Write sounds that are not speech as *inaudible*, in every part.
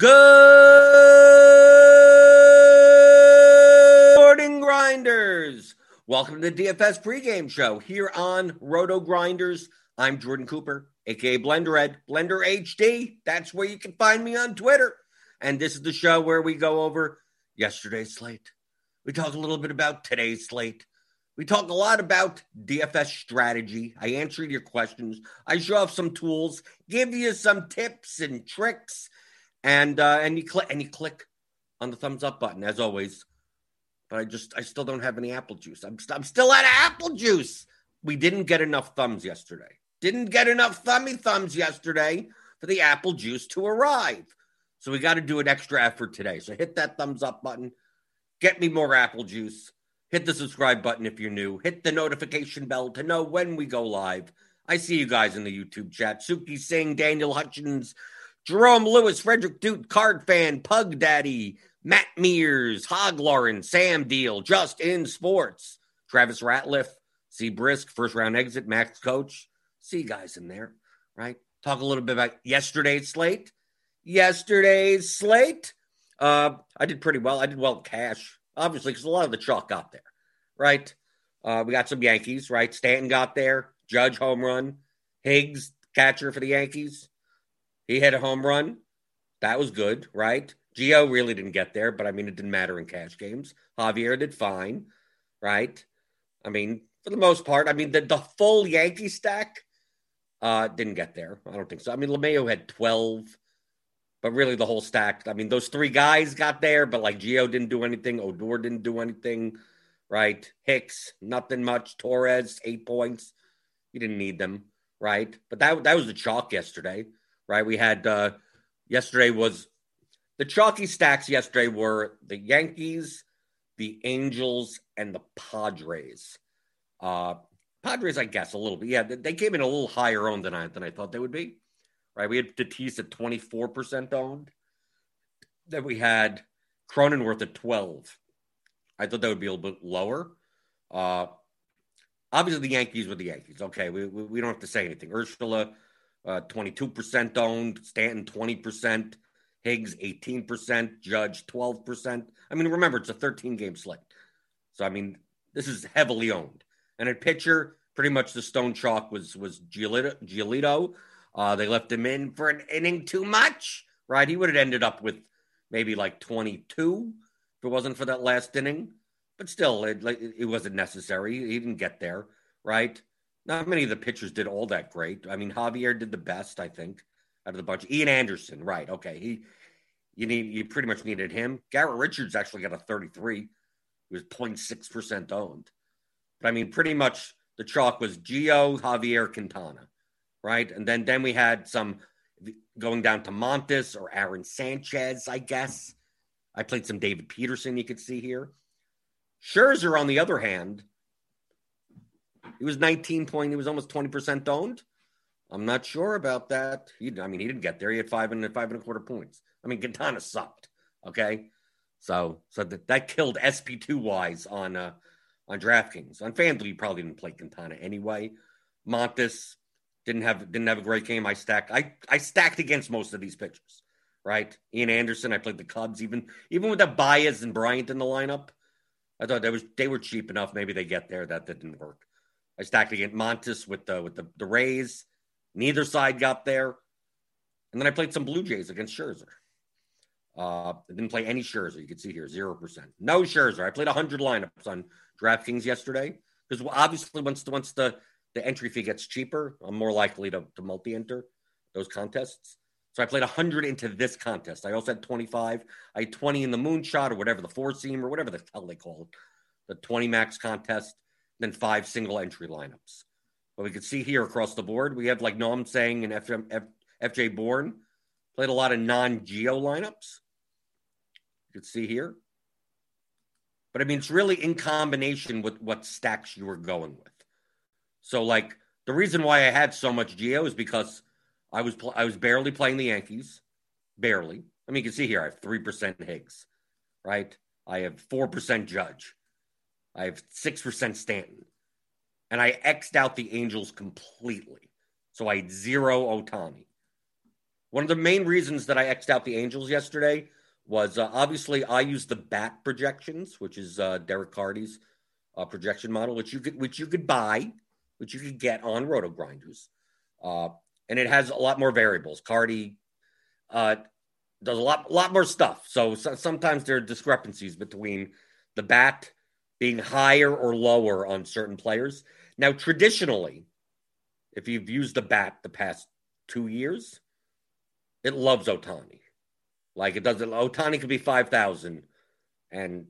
Good morning, grinders. Welcome to the DFS pregame show here on RotoGrinders. I'm Jordan Cooper, aka Blender Ed, Blender HD. That's where you can find me on Twitter. And this is the show where we go over yesterday's slate. We talk a little bit about today's slate. We talk a lot about DFS strategy. I answer your questions. I show off some tools, give you some tips and tricks and uh, and you click and you click on the thumbs up button as always. But I just I still don't have any apple juice. I'm st- I'm still out of apple juice. We didn't get enough thumbs yesterday. Didn't get enough thummy thumbs yesterday for the apple juice to arrive. So we got to do an extra effort today. So hit that thumbs up button. Get me more apple juice. Hit the subscribe button if you're new. Hit the notification bell to know when we go live. I see you guys in the YouTube chat. Suki Singh, Daniel Hutchins, Jerome Lewis, Frederick Duke, Card Fan, Pug Daddy, Matt Mears, Hog Lauren, Sam Deal, Just in Sports, Travis Ratliff, C Brisk, first round exit, Max Coach. See guys in there, right? Talk a little bit about yesterday's slate. Yesterday's slate. Uh, I did pretty well. I did well cash, obviously, because a lot of the chalk got there, right? Uh, we got some Yankees, right? Stanton got there, Judge home run, Higgs catcher for the Yankees. He hit a home run. That was good, right? Gio really didn't get there, but I mean, it didn't matter in cash games. Javier did fine, right? I mean, for the most part, I mean, the, the full Yankee stack uh, didn't get there. I don't think so. I mean, LeMahieu had 12, but really the whole stack. I mean, those three guys got there, but like Gio didn't do anything. Odor didn't do anything, right? Hicks, nothing much. Torres, eight points. You didn't need them, right? But that, that was the chalk yesterday right? We had uh, yesterday was the chalky stacks yesterday were the Yankees, the Angels, and the Padres. Uh, Padres, I guess, a little bit. Yeah, they came in a little higher owned than I than I thought they would be. Right? We had Tatis at twenty four percent owned. Then we had Cronenworth at twelve. I thought that would be a little bit lower. Uh, obviously, the Yankees were the Yankees. Okay, we, we, we don't have to say anything. Urshela uh, 22% owned, Stanton 20%, Higgs 18%, Judge 12%. I mean, remember, it's a 13 game slate. So, I mean, this is heavily owned. And at pitcher, pretty much the stone chalk was was Giolito. Giolito. Uh, they left him in for an inning too much, right? He would have ended up with maybe like 22 if it wasn't for that last inning. But still, it, it wasn't necessary. He didn't get there, right? Not many of the pitchers did all that great. I mean, Javier did the best, I think, out of the bunch. Ian Anderson, right? Okay, he you need you pretty much needed him. Garrett Richards actually got a 33. He was 0.6 percent owned. But I mean, pretty much the chalk was Gio, Javier, Quintana, right? And then then we had some going down to Montas or Aaron Sanchez, I guess. I played some David Peterson, you could see here. Scherzer, on the other hand, he was 19 point. He was almost 20% owned. I'm not sure about that. He, I mean, he didn't get there. He had five and five and a quarter points. I mean, Quintana sucked. Okay, so so that that killed SP2 wise on uh on DraftKings. On FanDuel, you probably didn't play Quintana anyway. Montas didn't have didn't have a great game. I stacked. I I stacked against most of these pitchers. Right, Ian Anderson. I played the Cubs. Even even with the Baez and Bryant in the lineup, I thought that was they were cheap enough. Maybe they get there. That, that didn't work. I stacked against Montas with the with the, the Rays. Neither side got there. And then I played some Blue Jays against Scherzer. Uh, I didn't play any Scherzer. You can see here, 0%. No Scherzer. I played 100 lineups on DraftKings yesterday because obviously once the, once the, the entry fee gets cheaper, I'm more likely to, to multi-enter those contests. So I played 100 into this contest. I also had 25. I had 20 in the moonshot or whatever, the four seam or whatever the hell they call it, the 20 max contest than five single entry lineups. But we can see here across the board, we have like Noam saying and FJ, F, FJ Bourne played a lot of non Gio lineups. You can see here. But I mean, it's really in combination with what stacks you were going with. So, like, the reason why I had so much Gio is because I was pl- I was barely playing the Yankees, barely. I mean, you can see here I have three percent Higgs, right? I have four percent Judge, I have 6% Stanton. And I X'd out the Angels completely. So I had zero Ohtani. One of the main reasons that I xed out the Angels yesterday was uh, obviously I used the bat projections, which is uh, Derek Carty's uh, projection model, which you could which you could buy, which you could get on RotoGrinders, uh, and it has a lot more variables. Carty uh, does a lot lot more stuff, so, so sometimes there are discrepancies between the bat being higher or lower on certain players. Now, traditionally, if you've used the bat the past two years, it loves Ohtani. Like it doesn't. Ohtani could be five thousand, and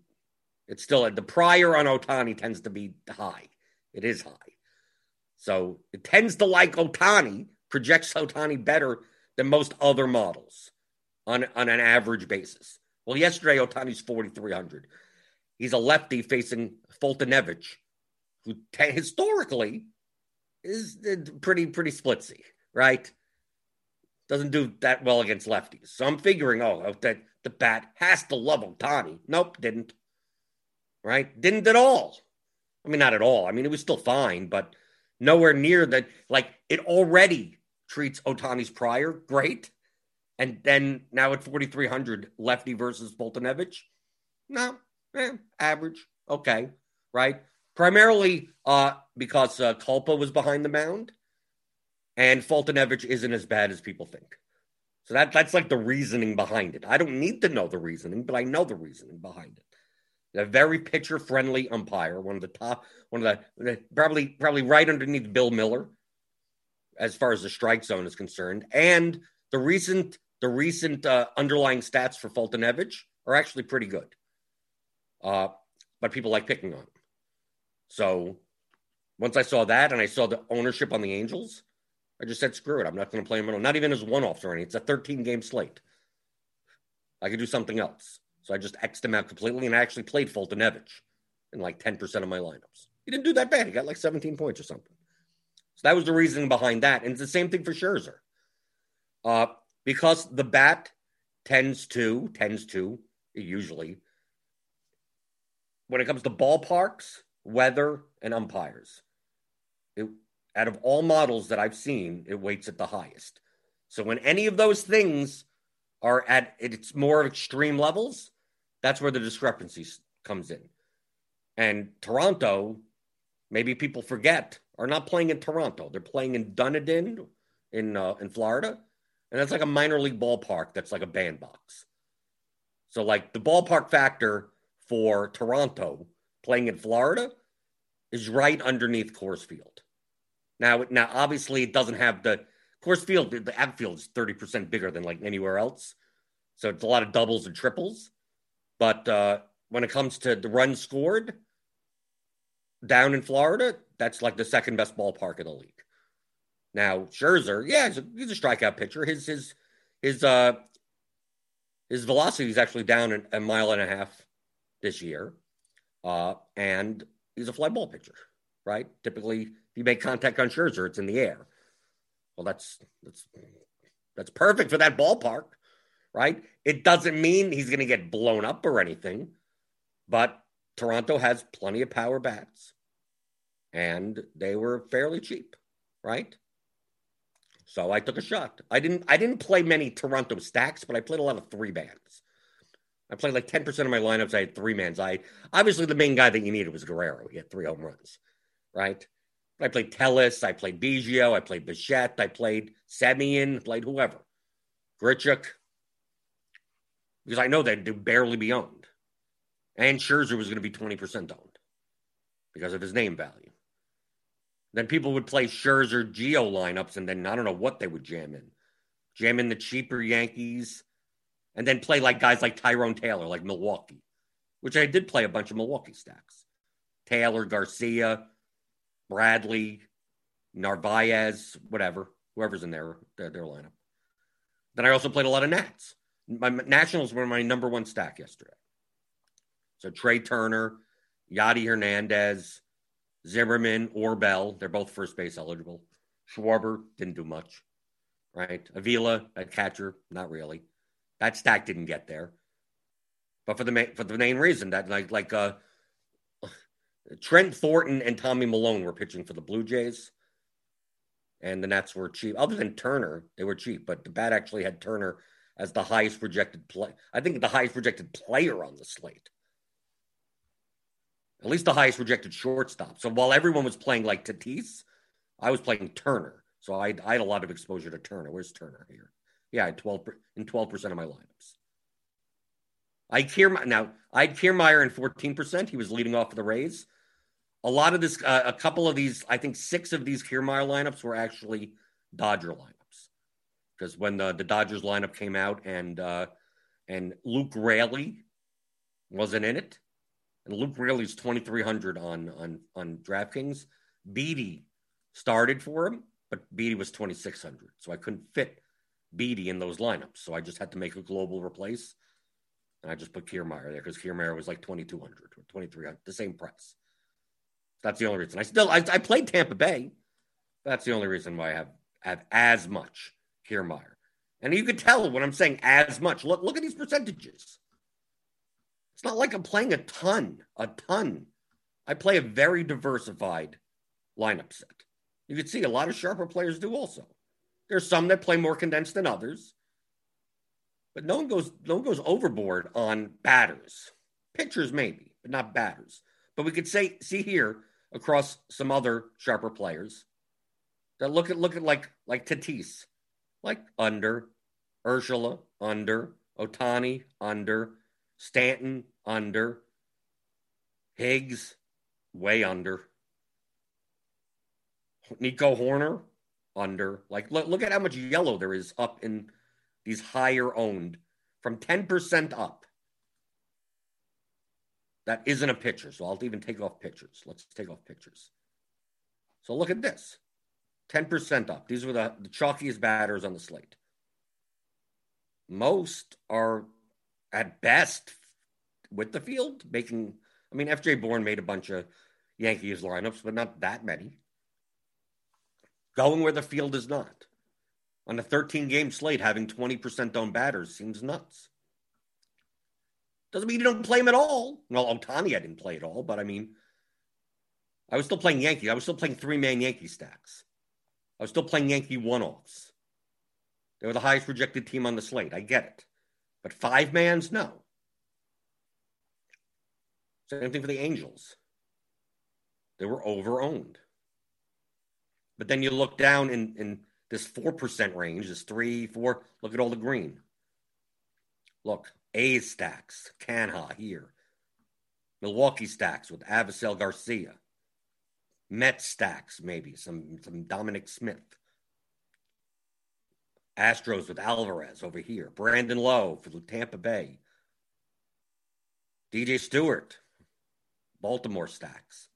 it's still the prior on Ohtani tends to be high. It is high, so it tends to like Ohtani, Projects Ohtani better than most other models on on an average basis. Well, yesterday Ohtani's forty three hundred. He's a lefty facing Foltynewicz, who t- historically is uh, pretty pretty splitsy, right? Doesn't do that well against lefties. So I'm figuring, oh, oh, that the bat has to love Ohtani. Nope, didn't. Right? Didn't at all. I mean, not at all. I mean, it was still fine, but nowhere near that. Like, it already treats Ohtani's prior great. And then now at 4,300, lefty versus Foltynewicz. No, eh, average. Okay. Right. Primarily uh, because uh, Kulpa was behind the mound and Foltynewicz isn't as bad as people think. So that that's like the reasoning behind it. I don't need to know the reasoning, but I know the reasoning behind it. A very pitcher friendly umpire, one of the top, one of the probably probably right underneath Bill Miller, as far as the strike zone is concerned, and the recent the recent uh, underlying stats for Foltynewicz are actually pretty good. Uh, but people like picking on him. So once I saw that and I saw the ownership on the Angels, I just said, screw it. I'm not going to play him at all. Not even as one offs or anything. It's a 13 game slate. I could do something else. So I just X'd him out completely and I actually played Foltynewicz in like 10% of my lineups. He didn't do that bad. He got like 17 points or something. So that was the reasoning behind that. And it's the same thing for Scherzer. Uh, because the bat tends to, tends to, usually, when it comes to ballparks, weather, and umpires, it, out of all models that I've seen, it weights at the highest. So when any of those things are at its more extreme levels, that's where the discrepancy comes in. And Toronto, maybe people forget, are not playing in Toronto. They're playing in Dunedin in uh, in Florida, and that's like a minor league ballpark. That's like a bandbox. So like the ballpark factor for Toronto playing in Florida is right underneath Coors Field. Now, now obviously it doesn't have the Coors Field. The outfield is thirty percent bigger than like anywhere else, so it's a lot of doubles and triples. But uh, when it comes to the runs scored down in Florida, that's like the second best ballpark in the league. Now Scherzer, yeah, he's a, he's a strikeout pitcher. His his his uh his velocity is actually down a, a mile and a half this year, uh, and he's a fly ball pitcher, right? Typically, if you make contact on Scherzer, it's in the air. Well, that's that's that's perfect for that ballpark, right? It doesn't mean he's going to get blown up or anything, but Toronto has plenty of power bats, and they were fairly cheap, right? So I took a shot. I didn't I didn't play many Toronto stacks, but I played a lot of three bands. I played like 10% of my lineups. I had three mans. I obviously the main guy that you needed was Guerrero. He had three home runs, right? I played Tellez, I played Biggio, I played Bichette, I played Semien, played whoever. Grichuk. Because I know they'd barely be owned. And Scherzer was going to be 20% owned because of his name value. Then people would play Scherzer Gio lineups, and then I don't know what they would jam in. Jam in the cheaper Yankees, and then play like guys like Tyrone Taylor, like Milwaukee, which I did play a bunch of Milwaukee stacks. Taylor, Garcia, Bradley, Narvaez, whatever, whoever's in their, their, their lineup. Then I also played a lot of Nats. My Nationals were my number one stack yesterday. So Trea Turner, Yadi Hernandez, Zimmerman, Bell, they're both first base eligible. Schwarber didn't do much, right? Avila a catcher, not really. That stack didn't get there, but for the main for the main reason that like like uh Trent Thornton and Tommy Milone were pitching for the Blue Jays. and the Nats were cheap. Other than Turner, they were cheap, but the bat actually had Turner as the highest projected play. I think the highest projected player on the slate. At least the highest projected shortstop. So while everyone was playing like Tatis, I was playing Turner. So I, I had a lot of exposure to Turner. Where's Turner here? Yeah, I had 12 in 12% of my lineups. I Kier now I had Kiermaier in 14%. He was leading off for the Rays. A lot of this, uh, a couple of these, I think six of these Kiermaier lineups were actually Dodger lineups. Because when the, the Dodgers lineup came out and uh, and Luke Raley wasn't in it, and Luke Raley's 2,300 on on on DraftKings. Beaty started for him, but Beaty was 2,600, so I couldn't fit Beaty in those lineups. So I just had to make a global replace, and I just put Kiermaier there because Kiermaier was like 2,200 or 2,300, the same price. That's the only reason. I still I, I played Tampa Bay. That's the only reason why I have have as much Kiermaier. And you can tell when I'm saying as much. Look look at these percentages. It's not like I'm playing a ton, a ton. I play a very diversified lineup set. You can see a lot of sharper players do also. There's some that play more condensed than others, but no one goes no one goes overboard on batters. Pitchers maybe, but not batters. But we could say see here across some other sharper players that look at look at like like Tatis, like under, Urshela under, Ohtani under, Stanton under. Higgs way under. Nico Hoerner under. Like look look at how much yellow there is up in these higher owned from 10% up. That isn't a pitcher. So I'll even take off pictures. Let's take off pictures. So look at this 10% up. These were the, the chalkiest batters on the slate. Most are at best with the field, making. I mean, FJ Bourne made a bunch of Yankees lineups, but not that many. Going where the field is not. On a 13 game slate, having 20% owned batters seems nuts. Doesn't mean you don't play him at all. Well, Ohtani, I didn't play at all, but I mean, I was still playing Yankee. I was still playing three man Yankee stacks. I was still playing Yankee one offs. They were the highest projected team on the slate. I get it. But five mans, no. Same thing for the Angels. They were over owned. But then you look down in, in this 4% range, this three, four, look at all the green. Look, A's stacks, Canha here. Milwaukee stacks with Avisail Garcia. Met stacks, maybe, some, some Dominic Smith. Astros with Alvarez over here. Brandon Lowe for the Tampa Bay. DJ Stewart, Baltimore stacks.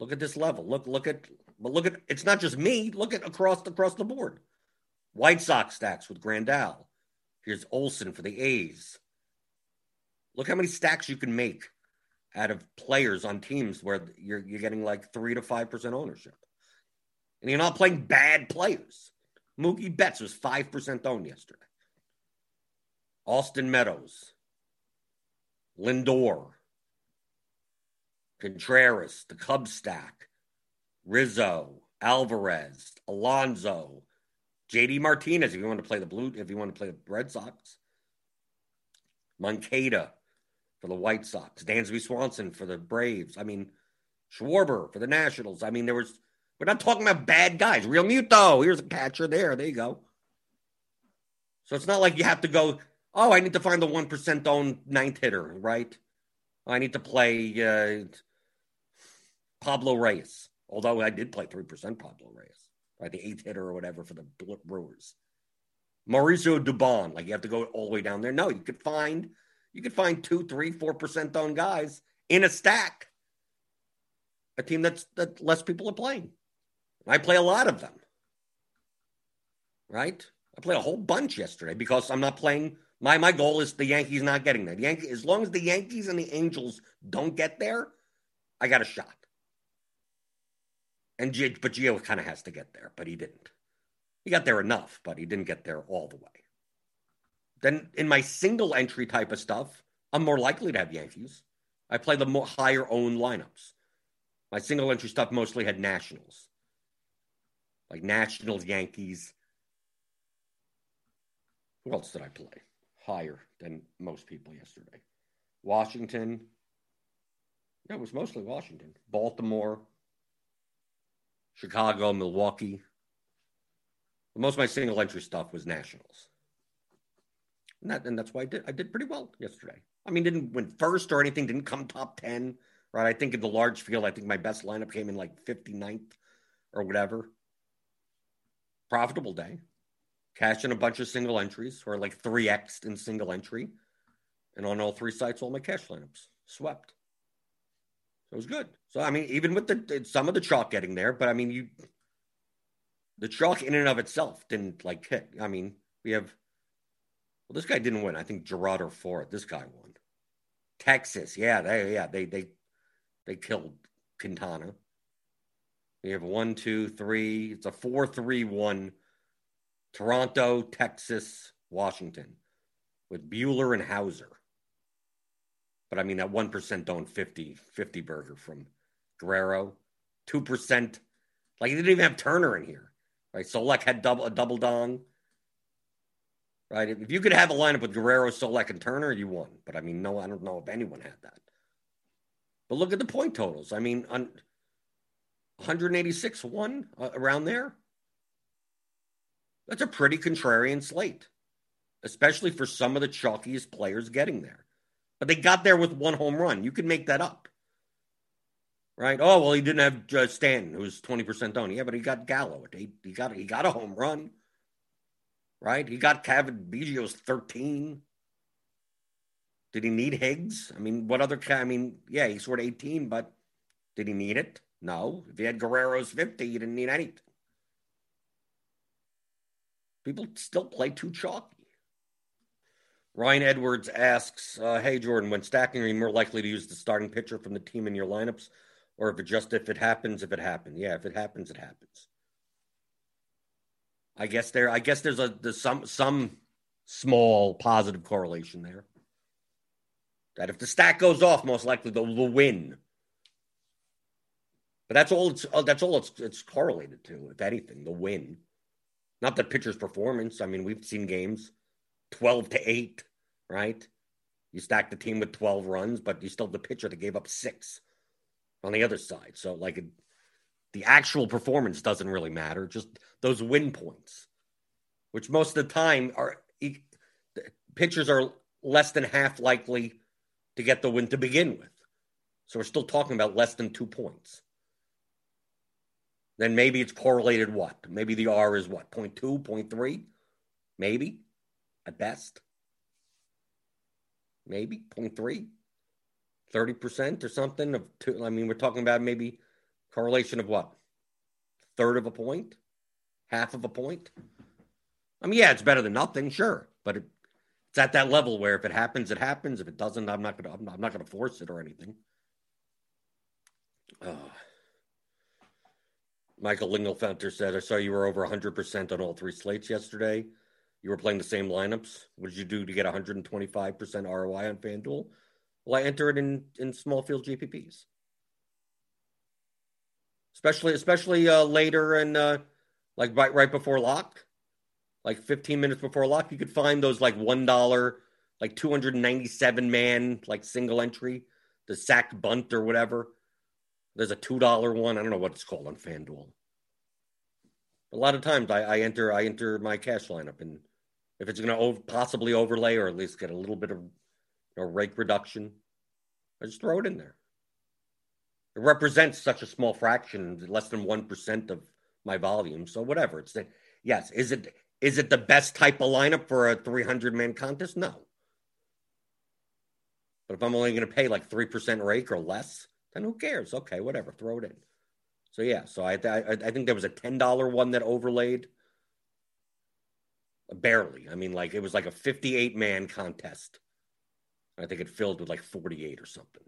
Look at this level. Look, look at, but look at. It's not just me. Look at across across the board. White Sox stacks with Grandal. Here's Olson for the A's. Look how many stacks you can make out of players on teams where you're you're getting like three to five percent ownership, and you're not playing bad players. Mookie Betts was 5% owned yesterday. Austin Meadows, Lindor, Contreras, the Cubs stack, Rizzo, Alvarez, Alonso, JD Martinez, if you want to play the Blue, if you want to play the Red Sox, Moncada for the White Sox, Dansby Swanson for the Braves. I mean, Schwarber for the Nationals. I mean, there was we're not talking about bad guys. Realmuto, here's a catcher there. There you go. So it's not like you have to go, oh, I need to find the 1% owned ninth hitter, right? I need to play uh, Pablo Reyes. Although I did play 3% Pablo Reyes, right? The eighth hitter or whatever for the Brewers. Mauricio Dubon, like you have to go all the way down there. No, you could find you could find two, three, four percent on guys in a stack. A team that's that less people are playing. I play a lot of them. Right? I played a whole bunch yesterday because I'm not playing. My my goal is the Yankees not getting there. The as long as the Yankees and the Angels don't get there, I got a shot. And G, but Gio kind of has to get there, but he didn't. He got there enough, but he didn't get there all the way. Then in my single entry type of stuff, I'm more likely to have Yankees. I play the more higher owned lineups. My single entry stuff mostly had Nationals. like Nationals, Yankees. Who else did I play? Higher than most people yesterday. Washington. Yeah, it was mostly Washington. Baltimore, Chicago, Milwaukee. Most of my single entry stuff was Nationals. And, that, and that's why I did I did pretty well yesterday. I mean, didn't win first or anything, didn't come top 10, right? I think in the large field, I think my best lineup came in like 59th or whatever. Profitable day. Cash in a bunch of single entries or like 3x in single entry. And on all three sites, all my cash lineups swept. It was good. So, I mean, even with the some of the chalk getting there, but I mean, you, the chalk in and of itself didn't like hit. I mean, we have well, this guy didn't win. I think Gerard or Ford. This guy won. Texas, yeah, they yeah they they they killed Quintana. We have one, two, three. It's a four-three-one. Toronto, Texas, Washington, with Buehler and Houser. But I mean that one percent don't 50, 50 burger from Guerrero, two percent. Like he didn't even have Turner in here, right? Solak had double a double dong right? If you could have a lineup with Guerrero, Solak, and Turner, you won. But I mean, no, I don't know if anyone had that. But look at the point totals. I mean, on 186 one uh, around there. That's a pretty contrarian slate, especially for some of the chalkiest players getting there. But they got there with one home run. You can make that up. Right? Oh, well, he didn't have uh, Stanton, who was 20% owned. Yeah, but he got Gallo. He, he, got, he got a home run right? He got Cavan Biggio's 13. Did he need Higgs? I mean, what other? I mean, yeah, he scored 18, but did he need it? No. If he had Guerrero's 50, he didn't need anything. People still play too chalky. Ryan Edwards asks, uh, "Hey Jordan, when stacking, are you more likely to use the starting pitcher from the team in your lineups, or if it just if it happens, if it happens? Yeah, if it happens, it happens. I guess there. I guess there's a there's some some small positive correlation there. That if the stack goes off, most likely they'll, win. But that's all. It's uh, that's all it's it's correlated to. If anything, the win, not the pitcher's performance. I mean, we've seen games twelve to eight, right? You stack the team with twelve runs, but you still have the pitcher that gave up six on the other side. So like. The actual performance doesn't really matter, just those win points, which most of the time are pitchers are less than half likely to get the win to begin with. So we're still talking about less than two points. Then maybe it's correlated what? Maybe the R is what? 0.2, 0.3? Maybe at best. Maybe 0.3, 30% or something of two. I mean, we're talking about maybe Correlation of what? Third of a point? Half of a point? I mean, yeah, it's better than nothing, sure, but it, it's at that level where if it happens, it happens. If it doesn't, I'm not gonna I'm not, I'm not gonna force it or anything. Uh, Michael Lingelfelter said, "I saw you were over 100 percent on all three slates yesterday. You were playing the same lineups. What did you do to get 125 percent ROI on FanDuel?" Well, I enter it in in small field GPPs especially especially uh, later and uh, like right right before lock, like 15 minutes before lock, you could find those like one dollar, like 297 man like single entry, the sack bunt or whatever. There's a two dollar one. I don't know what it's called on FanDuel. A lot of times I, I enter I enter my cash lineup and if it's going to possibly overlay or at least get a little bit of you know, rake reduction, I just throw it in there. It represents such a small fraction, less than one percent of my volume. So whatever. It's the, yes. Is it is it the best type of lineup for a 300 man contest? No. But if I'm only going to pay like three percent rake or less, then who cares? Okay, whatever. Throw it in. So yeah. So I I, I think there was a ten dollar one that overlaid. Barely. I mean, like it was like a 58 man contest. I think it filled with like 48 or something.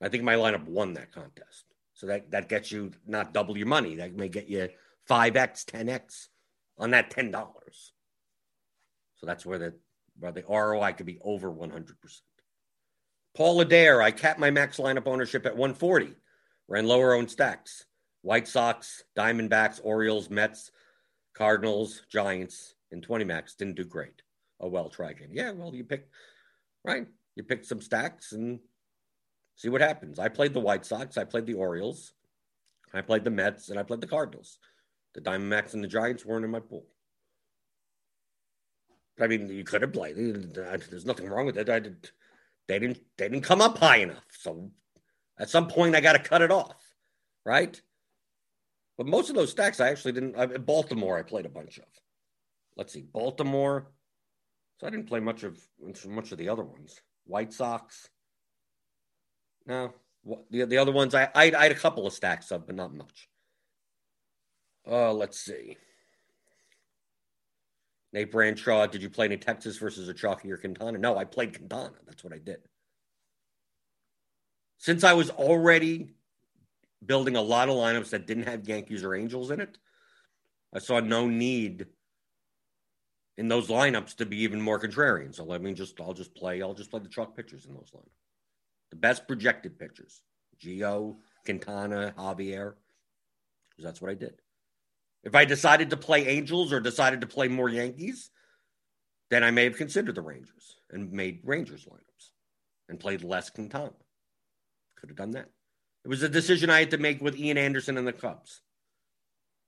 I think my lineup won that contest. So that, that gets you not double your money. That may get you 5x, 10x on that $10. So that's where the, where the ROI could be over 100%. Paul Adair, I capped my max lineup ownership at 140. Ran lower owned stacks. White Sox, Diamondbacks, Orioles, Mets, Cardinals, Giants, and 20 max didn't do great. Oh well, try again. Yeah, well, you pick right. You pick some stacks and see what happens. I played the White Sox, I played the Orioles, I played the Mets, and I played the Cardinals. The Diamondbacks and the Giants weren't in my pool. I mean, you could have played. There's nothing wrong with it. I did. They didn't. They didn't come up high enough. So at some point, I got to cut it off, right? But most of those stacks, I actually didn't. I, Baltimore, I played a bunch of. Let's see, Baltimore. So I didn't play much of much of the other ones. White Sox. No, the the other ones I I, I had a couple of stacks of, but not much. Uh, let's see. Nate Branshaw, did you play any Texas versus a Chalky or Quintana? No, I played Quintana. That's what I did. Since I was already building a lot of lineups that didn't have Yankees or Angels in it, I saw no need in those lineups to be even more contrarian. So let me just I'll just play I'll just play the chalk pitchers in those lineups. The best projected pitchers. Gio, Quintana, Javier. Because that's what I did. If I decided to play Angels or decided to play more Yankees, then I may have considered the Rangers and made Rangers lineups and played less Quintana. Could have done that. It was a decision I had to make with Ian Anderson and the Cubs.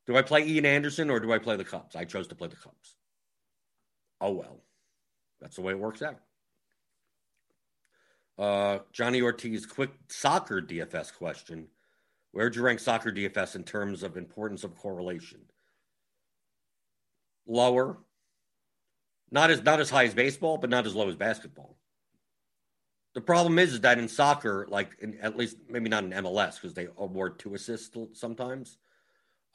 Do I play Ian Anderson or do I play the Cubs? I chose to play the Cubs. Oh well. That's the way it works out. Uh, Johnny Ortiz, quick soccer DFS question. Where'd you rank soccer DFS in terms of importance of correlation? Lower. Not as not as high as baseball, but not as low as basketball. The problem is, is that in soccer, like in, at least maybe not in MLS because they award two assists sometimes.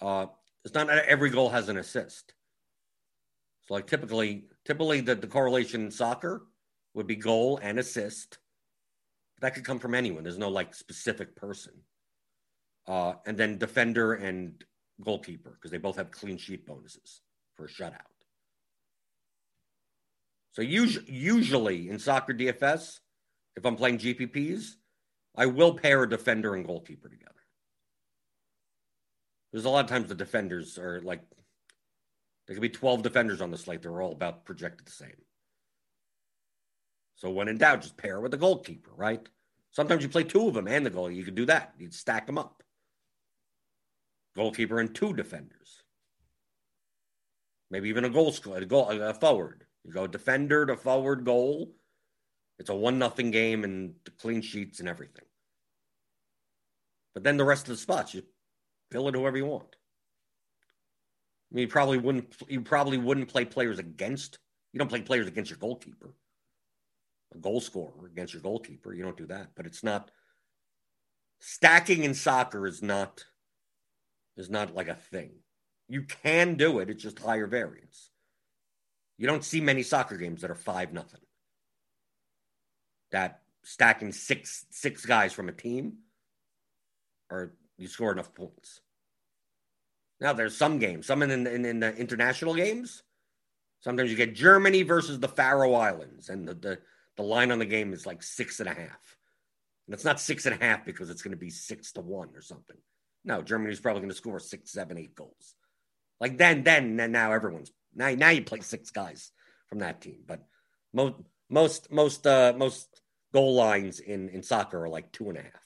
Uh, it's not every goal has an assist. So like typically, typically the, the correlation in soccer would be goal and assist. That could come from anyone. There's no like specific person uh, and then defender and goalkeeper because they both have clean sheet bonuses for a shutout. So usually, usually in soccer DFS, if I'm playing GPPs, I will pair a defender and goalkeeper together. There's a lot of times the defenders are like there could be 12 defenders on the slate. They're all about projected the same. So when in doubt, just pair with the goalkeeper, right? Sometimes you play two of them and the goalie. You could do that. You'd stack them up goalkeeper and two defenders. Maybe even a goal a, goal, a forward. You go defender to forward goal. It's a one nothing game and clean sheets and everything. But then the rest of the spots, you fill it whoever you want. I mean, you probably wouldn't. You probably wouldn't play players against. You don't play players against your goalkeeper. A goal scorer against your goalkeeper. You don't do that. But it's not. Stacking in soccer is not is not like a thing. You can do it, it's just higher variance. You don't see many soccer games that are five nothing. That stacking six six guys from a team, or you score enough points. Now there's some games, some in, in, in the international games. Sometimes you get Germany versus the Faroe Islands, and the, the the line on the game is like six and a half. And it's not six and a half because it's going to be six to one or something. No, Germany's probably going to score six, seven, eight goals. Like then, then, then now everyone's now now you play six guys from that team. But most most most uh most goal lines in in soccer are like two and a half.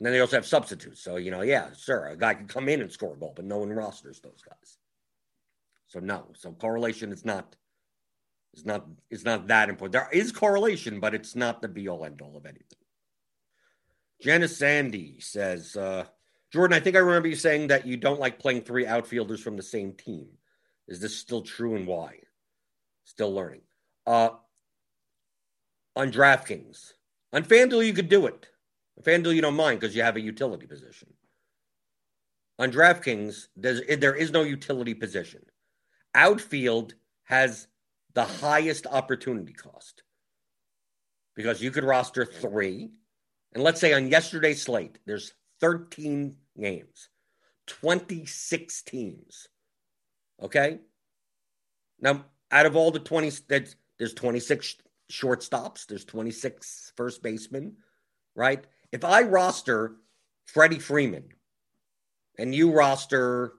And then they also have substitutes. So, you know, yeah, sure, a guy can come in and score a goal, but no one rosters those guys. So no. So correlation is not is not is not that important. There is correlation, but it's not the be all end all of anything. Janice Sandy says, uh, Jordan, I think I remember you saying that you don't like playing three outfielders from the same team. Is this still true and why? Still learning. Uh, on DraftKings, on FanDuel, you could do it. FanDuel, you don't mind because you have a utility position. On DraftKings, there is no utility position. Outfield has the highest opportunity cost because you could roster three. And let's say on yesterday's slate, there's 13 games, 26 teams. Okay. Now, out of all the 20, there's 26 shortstops, there's 26 first basemen, right? If I roster Freddie Freeman and you roster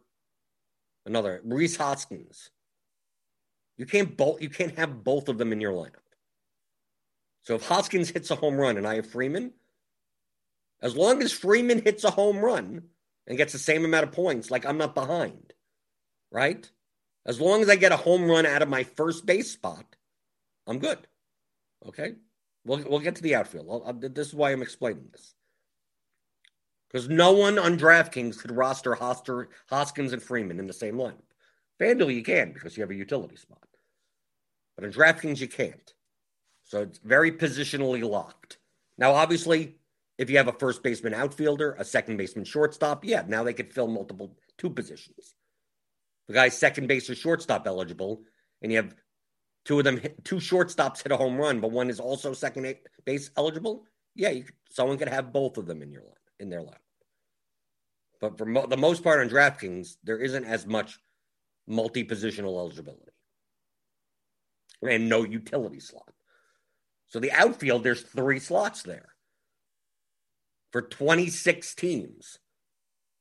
another Rhys Hoskins, you can't both you can't have both of them in your lineup. So if Hoskins hits a home run and I have Freeman, as long as Freeman hits a home run and gets the same amount of points, like I'm not behind, right? As long as I get a home run out of my first base spot, I'm good. Okay, we'll we'll get to the outfield. I'll, I'll, uh, this is why I'm explaining this because no one on DraftKings could roster Hoster, Hoskins and Freeman in the same lineup. FanDuel you can because you have a utility spot, but in DraftKings you can't. So it's very positionally locked. Now, obviously, if you have a first baseman outfielder, a second baseman shortstop, yeah, now they could fill multiple two positions. The guy's second base or shortstop eligible, and you have two of them, hit, two shortstops hit a home run, but one is also second base eligible. Yeah, you, someone could have both of them in your line, in their lineup. But for mo- the most part on DraftKings, there isn't as much multi positional eligibility and no utility slot. So the outfield, there's three slots there for 26 teams,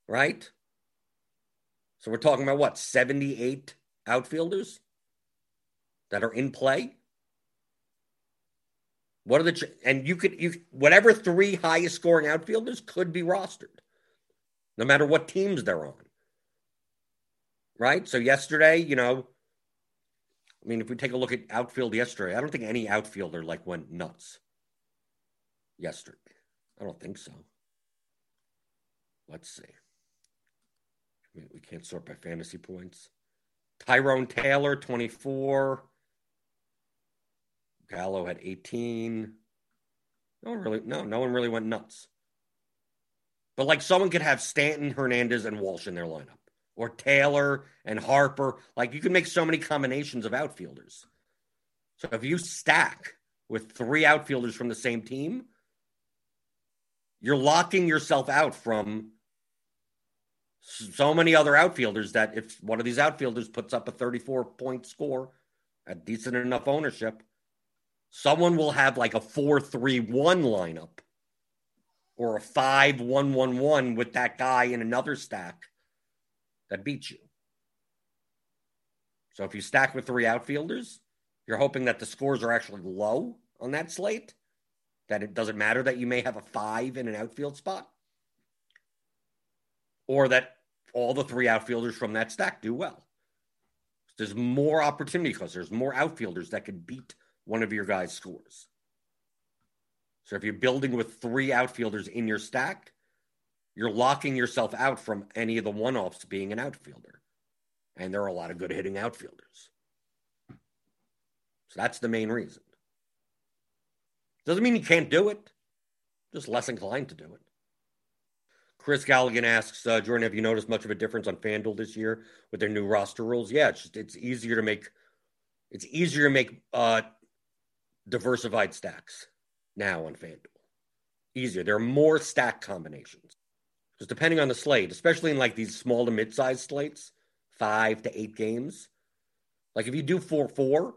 right? So we're talking about what, 78 outfielders that are in play? What are the and you could you whatever three highest scoring outfielders could be rostered, no matter what teams they're on. Right. So yesterday, you know, I mean, if we take a look at outfield yesterday, I don't think any outfielder like went nuts yesterday. I don't think so. Let's see. I mean, we can't sort by fantasy points. Tyrone Taylor, 24. Gallo had 18. No one really, no, no one really went nuts. But like someone could have Stanton, Hernandez, and Walsh in their lineup or Taylor and Harper. Like you can make so many combinations of outfielders. So if you stack with three outfielders from the same team, you're locking yourself out from so many other outfielders that if one of these outfielders puts up a 34 point score at decent enough ownership, someone will have like a 4 3 1 lineup or a 5 1 1 1 with that guy in another stack that beats you. So if you stack with three outfielders, you're hoping that the scores are actually low on that slate, that it doesn't matter that you may have a five in an outfield spot, or that all the three outfielders from that stack do well. There's more opportunity because there's more outfielders that could beat one of your guys' scores. So if you're building with three outfielders in your stack, you're locking yourself out from any of the one offs being an outfielder. And there are a lot of good hitting outfielders. So that's the main reason. Doesn't mean you can't do it, just less inclined to do it. Chris Galligan asks, uh, Jordan, have you noticed much of a difference on FanDuel this year with their new roster rules? Yeah, it's just, it's easier to make it's easier to make uh, diversified stacks now on FanDuel. Easier. There are more stack combinations. Because depending on the slate, especially in like these small to mid-sized slates, five to eight games, like if you do four four,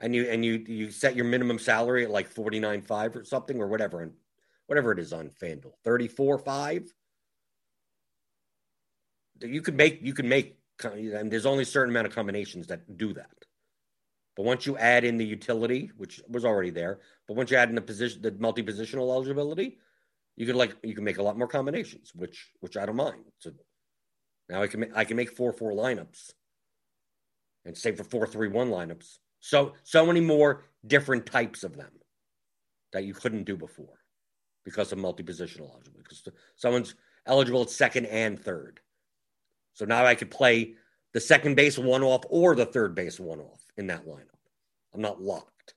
and you and you you set your minimum salary at like forty nine five or something or whatever, and whatever it is on FanDuel, thirty four five. You could make you can make and there's only a certain amount of combinations that do that. But once you add in the utility, which was already there, but once you add in the position, the multi-positional eligibility, you can like you can make a lot more combinations, which which I don't mind. So now I can make, I can make four four lineups, and same for four three one lineups. So so many more different types of them that you couldn't do before because of multi-positional eligibility. Because someone's eligible at second and third, so now I could play the second base one off or the third base one off in that lineup. I'm not locked.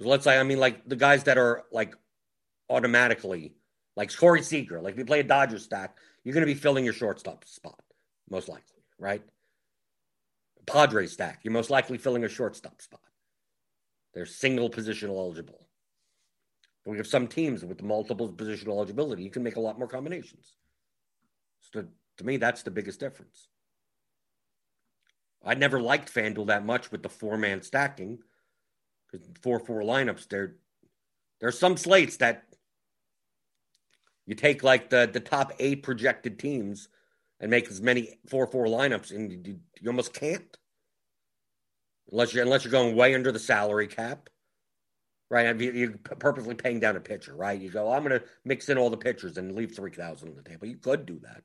Let's say I mean like the guys that are like automatically, like Corey Seager, like if you play a Dodger stack, you're going to be filling your shortstop spot, most likely, right? Padre stack, you're most likely filling a shortstop spot. They're single positional eligible. But we have some teams with multiple positional eligibility. You can make a lot more combinations. So to me, that's the biggest difference. I never liked FanDuel that much with the four man stacking because four four lineups. There, there are some slates that you take like the the top eight projected teams and make as many four four lineups, and you, you almost can't unless you're unless you're going way under the salary cap, right? You're purposely paying down a pitcher, right? You go, I'm going to mix in all the pitchers and leave three thousand on the table. You could do that,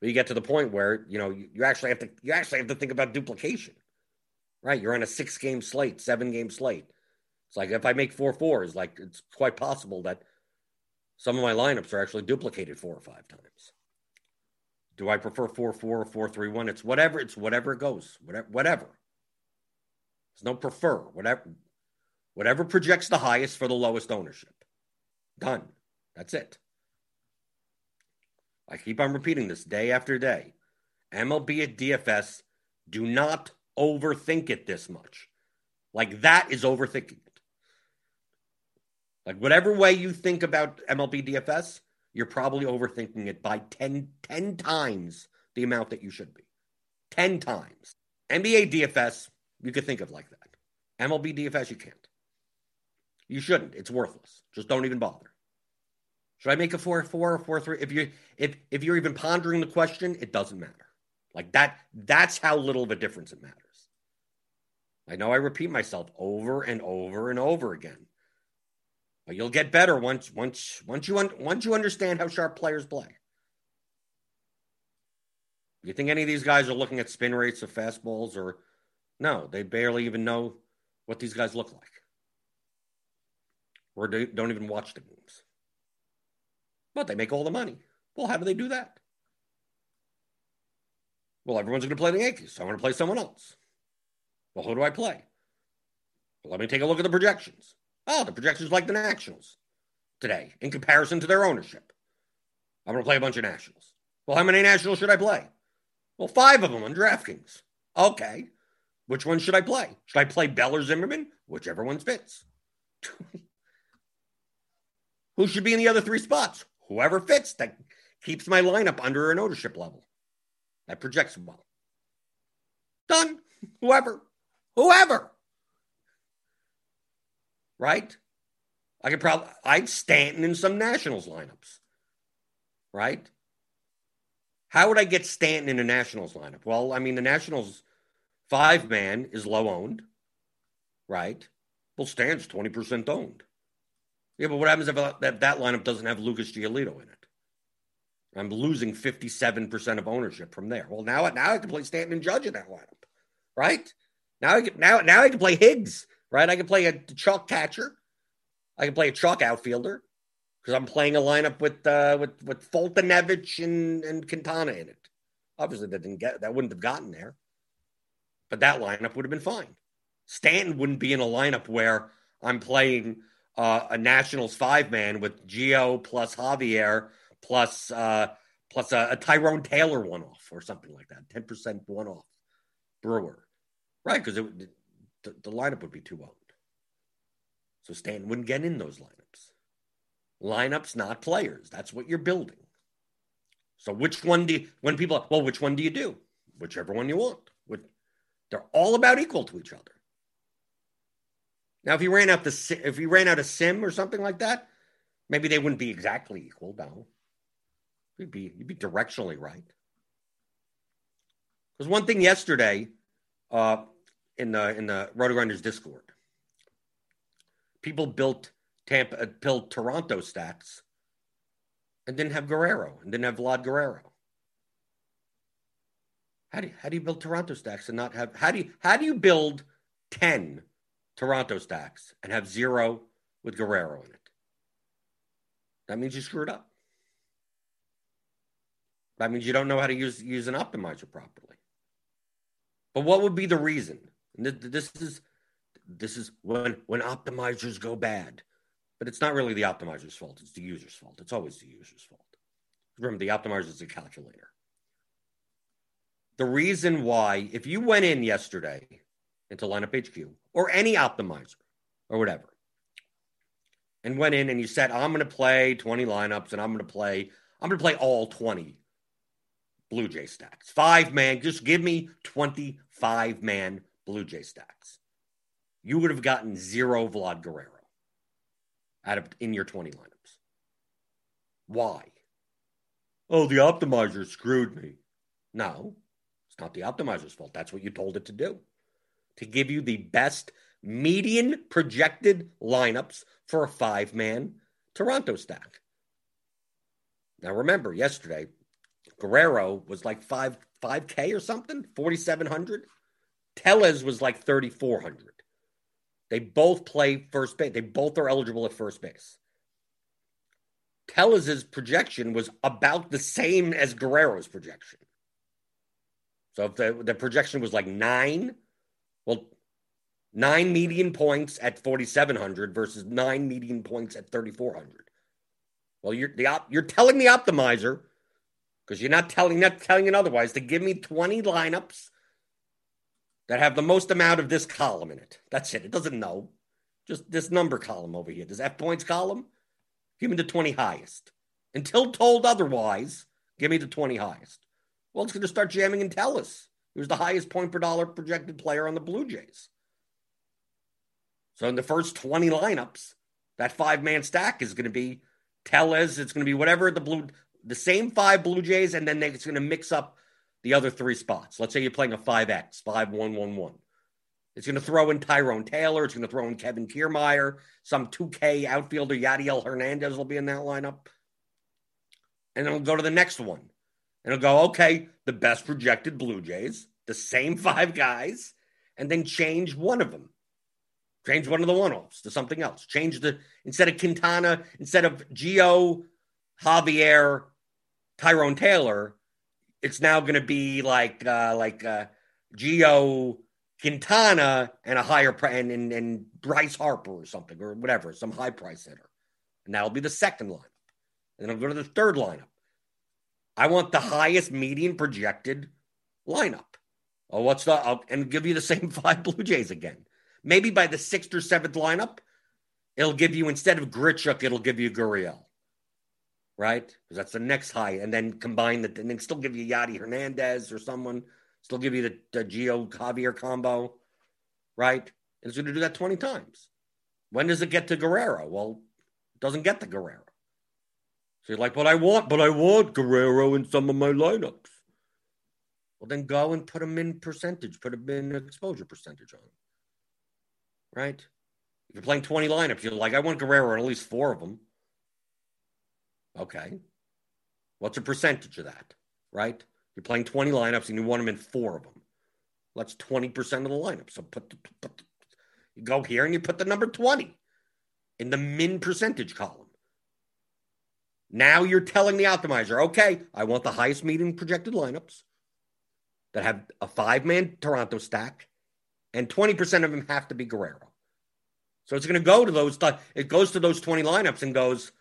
but you get to the point where you know you, you actually have to you actually have to think about duplication, right? You're on a six game slate, seven game slate. It's like if I make four fours, like it's quite possible that some of my lineups are actually duplicated four or five times. Do I prefer four four or four three one? It's whatever. It's whatever it goes. Whatever. Whatever. There's no prefer. Whatever. Whatever projects the highest for the lowest ownership. Done. That's it. I keep on repeating this day after day. MLB at DFS, do not overthink it this much. Like that is overthinking it. Like whatever way you think about MLB DFS, you're probably overthinking it by 10, 10 times the amount that you should be. 10 times. NBA DFS, you could think of like that. MLB DFS, you can't. You shouldn't. It's worthless. Just don't even bother. Should I make a four four or four three? If you if if you're even pondering the question, it doesn't matter. Like that, that's how little of a difference it matters. I know I repeat myself over and over and over again. But you'll get better once once once you un, once you understand how sharp players play. You think any of these guys are looking at spin rates of fastballs or no, they barely even know what these guys look like. Or they don't even watch the games. But they make all the money. Well, how do they do that? Well, everyone's going to play the Yankees, so I'm going to play someone else. Well, who do I play? Well, let me take a look at the projections. Oh, the projections like the Nationals today in comparison to their ownership. I'm going to play a bunch of Nationals. Well, how many Nationals should I play? Well, five of them on DraftKings. Okay. Which one should I play? Should I play Bell or Zimmerman? Whichever one fits. *laughs* Who should be in the other three spots? Whoever fits that keeps my lineup under an ownership level. That projects well. Done. Whoever. Whoever right? I could probably I'd Stanton in some Nationals lineups, right? How would I get Stanton in a Nationals lineup? Well, I mean, the Nationals five man is low owned, right? Well, Stanton's twenty percent owned. Yeah, but what happens if that, that lineup doesn't have Lucas Giolito in it? I'm losing fifty-seven percent of ownership from there. Well, now now I can play Stanton and Judge in that lineup, right? Now I can, now now I can play Higgs right? I can play a chalk catcher. I can play a chalk outfielder because I'm playing a lineup with uh, with with Foltynewicz and and Quintana in it. Obviously, that didn't get that wouldn't have gotten there, but that lineup would have been fine. Stanton wouldn't be in a lineup where I'm playing uh, a Nationals five man with Gio plus Javier plus uh, plus a, a Tyrone Taylor one off or something like that, ten percent one off Brewer, right? Because the, the lineup would be too owned. So Stanton wouldn't get in those lineups. Lineups, not players. That's what you're building. So which one do you, when people, well, which one do you do? Whichever one you want. They're all about equal to each other. Now, if you ran out the if you ran out a sim or something like that, maybe they wouldn't be exactly equal. No, you'd be you'd be directionally right. Because one thing yesterday, uh, in the in the RotoGrinders Discord. People built Tampa, uh, built Toronto stacks, and didn't have Guerrero and didn't have Vlad Guerrero. How do you, how do you build Toronto stacks and not have how do you how do you build ten Toronto stacks and have zero with Guerrero in it? That means you screwed up. That means you don't know how to use use an optimizer properly. But what would be the reason? This is this is when when optimizers go bad. But it's not really the optimizer's fault. It's the user's fault. It's always the user's fault. Remember, the optimizer is a calculator. The reason why, if you went in yesterday into lineup HQ or any optimizer or whatever, and went in and you said, I'm going to play 20 lineups and I'm going to play, I'm going to play all 20 Blue Jay stacks. Five man, just give me 25 man Blue Jay stacks, you would have gotten zero Vlad Guerrero out of in your 20 lineups. Why? oh, the optimizer screwed me. No, it's not the optimizer's fault. That's what you told it to do to give you the best median projected lineups for a five man Toronto stack. Now, remember, yesterday, Guerrero was like 5 5K or something, 4,700. Tellez was like 3,400. They both play first base. They both are eligible at first base. Tellez's projection was about the same as Guerrero's projection. So if the, the projection was like nine, well, nine median points at 4,700 versus nine median points at 3,400. Well, you're the op, you're telling the optimizer because you're not telling not telling it otherwise to give me 20 lineups that have the most amount of this column in it. That's it. It doesn't know. Just this number column over here. This F points column. Give me the 20 highest. Until told otherwise, give me the 20 highest. Well, it's going to start jamming and Tellez. Was the highest point per dollar projected player on the Blue Jays. So in the first 20 lineups, that five man stack is going to be Tellez. It's going to be whatever the blue, the same five Blue Jays, and then it's going to mix up the other three spots. Let's say you're playing a 5X, 5 1 1 1. It's going to throw in Tyrone Taylor. It's going to throw in Kevin Kiermaier. Some 2K outfielder, Yadiel Hernandez, will be in that lineup. And then we'll go to the next one. And it'll go, okay, the best projected Blue Jays, the same *laughs* five guys, and then change one of them. Change one of the one offs to something else. Change the instead of Quintana, instead of Gio, Javier, Tyrone Taylor, it's now going to be like uh, like uh, Gio, Quintana, and a higher price, and, and, and Bryce Harper or something or whatever, some high price hitter, and that'll be the second lineup. And then I'll go to the third lineup. I want the highest median projected lineup. Oh, what's the? I'll, and give you the *laughs* same five Blue Jays again. Maybe by the sixth or seventh lineup, it'll give you instead of Grichuk, it'll give you Gurriel, right? Because that's the next high, and then combine the and then still give you Yadi Hernandez or someone, still give you the, the Gio Javier combo, right? And it's going to do that twenty times. When does it get to Guerrero? Well, it doesn't get to Guerrero. So you're like, but I want, but I want Guerrero in some of my lineups. Well, then go and put him in percentage, put him in exposure percentage on him right? If you're playing 20 lineups, you're like, I want Guerrero in at least four of them. Okay. What's a percentage of that, right? You're playing 20 lineups and you want them in four of them. That's 20% of the lineup. So put the, put the, you go here and you put the number 20 in the min percentage column. Now you're telling the optimizer, okay, I want the highest median projected lineups that have a five man Toronto stack and 20% of them have to be Guerrero. So it's going to go to those. It goes to those 20 lineups and goes,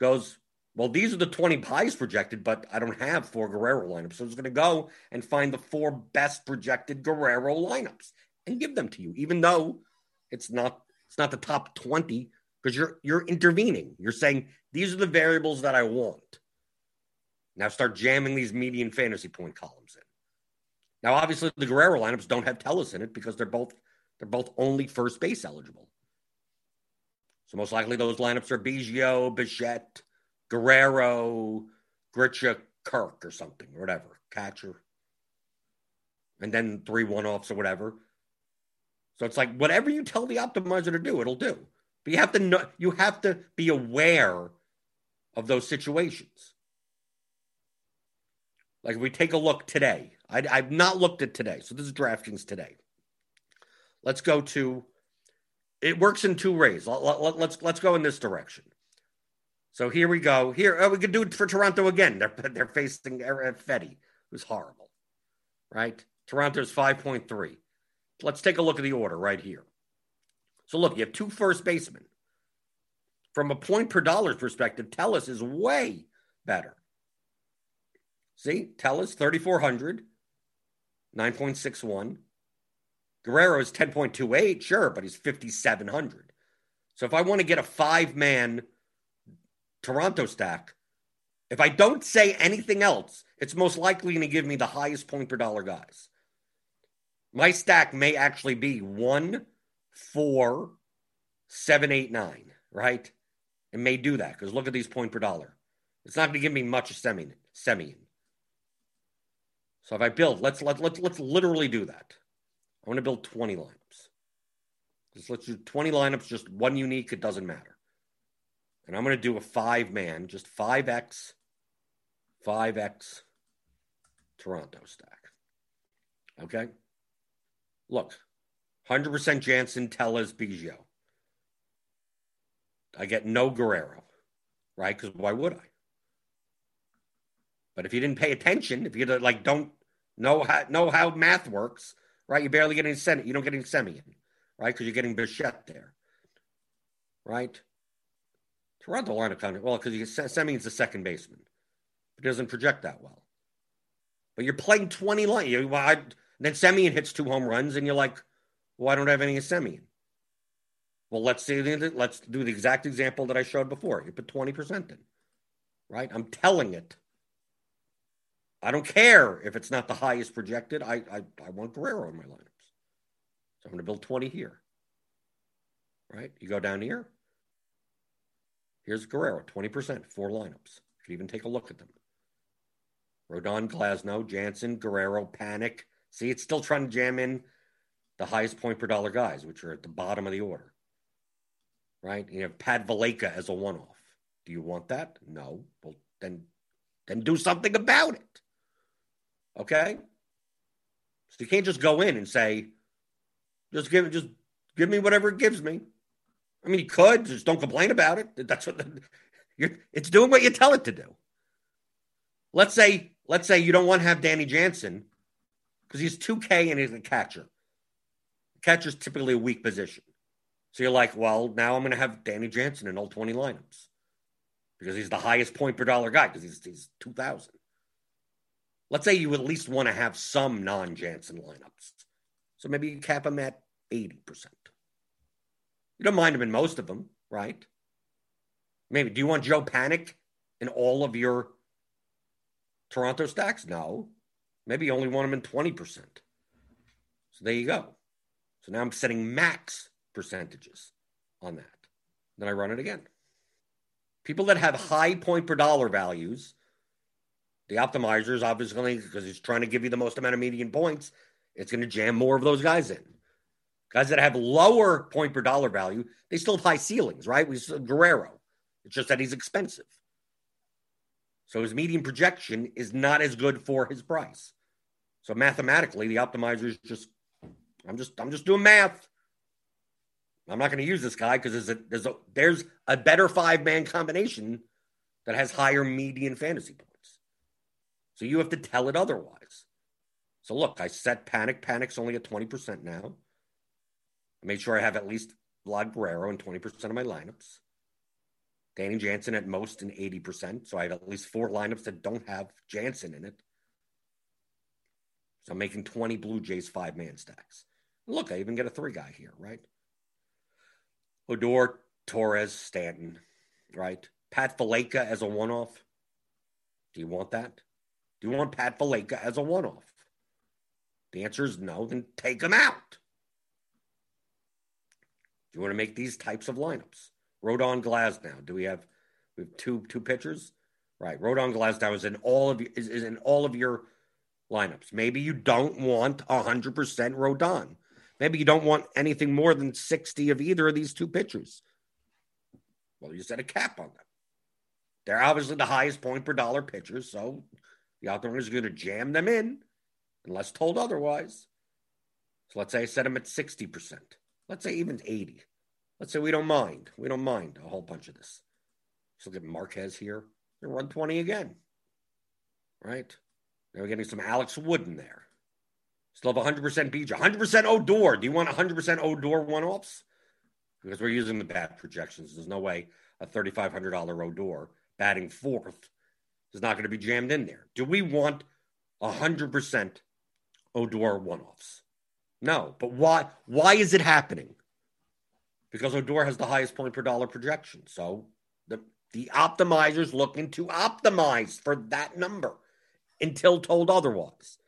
goes. Well, these are the 20 highest projected, but I don't have four Guerrero lineups. So it's going to go and find the four best projected Guerrero lineups and give them to you, even though it's not it's not the top 20 because you're you're intervening. You're saying these are the variables that I want. Now start jamming these median fantasy point columns in. Now, obviously, the Guerrero lineups don't have Tellez in it because they're both they're both only first base eligible. So most likely those lineups are Biggio, Bichette, Guerrero, Grichuk, Kirk, or something, whatever, catcher, and then three one offs or whatever. So it's like whatever you tell the optimizer to do, it'll do. But you have to know you have to be aware of those situations. Like if we take a look today, I, have not looked at today. So this is DraftKings today. Let's go to. It works in two ways. Let, us let, let's, let's go in this direction. So here we go. Here oh, we could do it for Toronto again. They're *laughs* they're facing Fedde, who's horrible, right? Toronto's five point three. Let's take a look at the order right here. So look, you have two first basemen. From a point per dollars perspective, Tellez is way better. See, Tellez 3,400, 9.61. Guerrero is 10.28, sure, but he's 5,700. So if I want to get a five man Toronto stack, if I don't say anything else, it's most likely going to give me the highest point per dollar guys. My stack may actually be one, four, seven, eight, nine, right? It may do that because look at these point per dollar It's not going to give me much Semien. Semien. So if I build, let's let let's let's literally do that. I want to build 20 lineups. Just let's do 20 lineups, just one unique, it doesn't matter. And I'm going to do a five man, just 5x, 5x Toronto stack. Okay? Look, 100% Jansen, Tellez, Biggio. I get no Guerrero, right? Because why would I? But if you didn't pay attention, if you like don't know how know how math works, right? You barely get any Semien. You don't get any Semien, right? Because you're getting Bichette there, right? Toronto line of of well because Semien's the second baseman, but doesn't project that well. But you're playing 20 line. You, well, I, then Semien hits two home runs, and you're like, well, I don't have any Semien. Well, let's see. Let's do the exact example that I showed before. You put 20% in, right? I'm telling it. I don't care if it's not the highest projected. I, I, I want Guerrero in my lineups. So I'm going to build 20 here. Right? You go down here. Here's Guerrero, 20%, four lineups. You can even take a look at them. Rodon, Glasnow, Jansen, Guerrero, Panik. See, it's still trying to jam in the highest point per dollar guys, which are at the bottom of the order. Right? You have Pat Valaika as a one off. Do you want that? No. Well, then then do something about it. Okay? So you can't just go in and say, just give just give me whatever it gives me. I mean, you could just don't complain about it. That's what the. *laughs* It's doing what you tell it to do. Let's say, let's say you don't want to have Danny Jansen because he's two K and he's a catcher. Catcher's typically a weak position, so you're like, well, now I'm going to have Danny Jansen in all twenty lineups because he's the highest point per dollar guy because he's he's two thousand. Let's say you at least want to have some non Jansen lineups. So maybe you cap him at 80%. You don't mind him in most of them, right? Maybe. Do you want Joe Panik in all of your Toronto stacks? No. Maybe you only want him in 20%. So there you go. So now I'm setting max percentages on that. Then I run it again. People that have high point per dollar values the optimizer is obviously, because he's trying to give you the most amount of median points, it's going to jam more of those guys in. Guys that have lower point per dollar value, they still have high ceilings, right? We saw Guerrero. It's just that he's expensive. So his median projection is not as good for his price. So mathematically, the optimizer is just I'm just I'm just doing math. I'm not going to use this guy because there's a, there's a there's a better five man combination that has higher median fantasy points. So you have to tell it otherwise. So look, I set Panik. Panik's only at 20% now. I made sure I have at least Vlad Guerrero in 20% of my lineups. Danny Jansen at most in 80%. So I have at least four lineups that don't have Jansen in it. So I'm making 20 Blue Jays five man stacks. Look, I even get a three guy here, right? Odor, Torres, Stanton, right? Pat Valaika as a one off. Do you want that? Do you want Pat Valaika as a one off? The answer is no, then take him out. Do you want to make these types of lineups? Rodon Glasnow. Do we have we have two two pitchers? Right. Rodon Glasnow is in all of is, is in all of your lineups. Maybe you don't want hundred percent Rodon. Maybe you don't want anything more than 60 of either of these two pitchers. Well, you set a cap on them. They're obviously the highest point per dollar pitchers, so the optimer is going to jam them in unless told otherwise. So let's say I set them at 60%. Let's say even 80. Let's say we don't mind. We don't mind a whole bunch of this. Let's look at Marquez here. They run 20 again. Right? Now we're getting some Alex Wood in there. Still have 100% Beach, 100% Odor. Do you want 100% Odor one offs? Because we're using the bat projections. There's no way a $3,500 Odor batting fourth is not going to be jammed in there. Do we want 100% Odor one offs? No. But why, why is it happening? Because Odor has the highest point per dollar projection. So the, the optimizer's looking to optimize for that number until told otherwise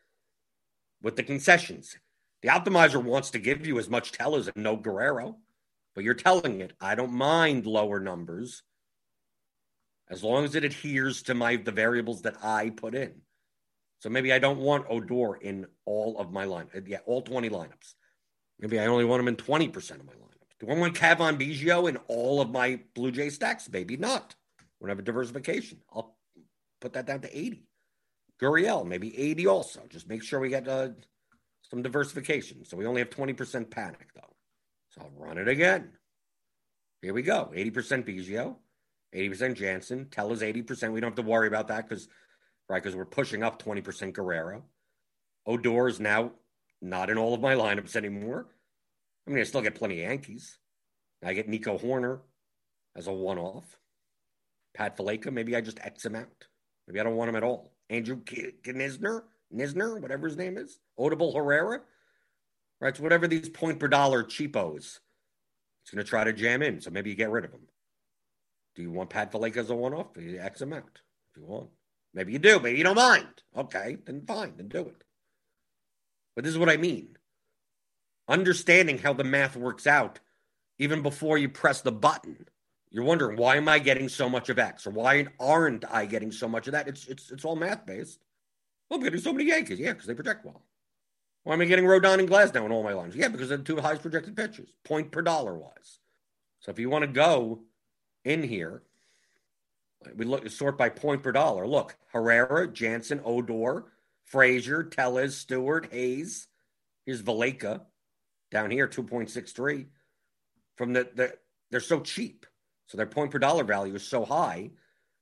with the concessions. The optimizer wants to give you as much Tellez a no Guerrero, but you're telling it, I don't mind lower numbers as long as it adheres to my the variables that I put in. So maybe I don't want Odor in all of my line, yeah, all 20 lineups. Maybe I only want him in 20% of my lineups. Do I want Cavan Biggio in all of my Blue Jay stacks? Maybe not. We're gonna have a diversification. I'll put that down to 80. Gurriel, maybe 80 also. Just make sure we get uh, some diversification. So we only have 20% Panik, though. So I'll run it again. Here we go 80% Biggio, 80% Jansen. Tellez 80%. We don't have to worry about that because right, because we're pushing up 20% Guerrero. Odor is now not in all of my lineups anymore. I mean, I still get plenty of Yankees. I get Nico Hoerner as a one off. Pat Valaika, maybe I just X him out. Maybe I don't want him at all. Andrew Knizner, Nisner, whatever his name is, Odubel Herrera, right? So whatever these point per dollar cheapos, it's going to try to jam in. So maybe you get rid of him. Do you want Pat Valaika as a one off? X him out if you want. Maybe you do. Maybe you don't mind. Okay, then fine, then do it. But this is what I mean. Understanding how the math works out even before you press the button you're wondering why am I getting so much of X or why aren't I getting so much of that? It's it's it's all math based. Well, I'm getting so many Yankees, yeah, because they project well. Why am I getting Rodon and Glasnow in all my lines? Yeah, because they're the two highest projected pitchers, point per dollar wise. So if you want to go in here, we look sort by point per dollar. Look, Herrera, Jansen, Odor, Frazier, Tellez, Stewart, Hayes. Here's Valaika down here, 2.63. From the, the they're so cheap. So their point per dollar value is so high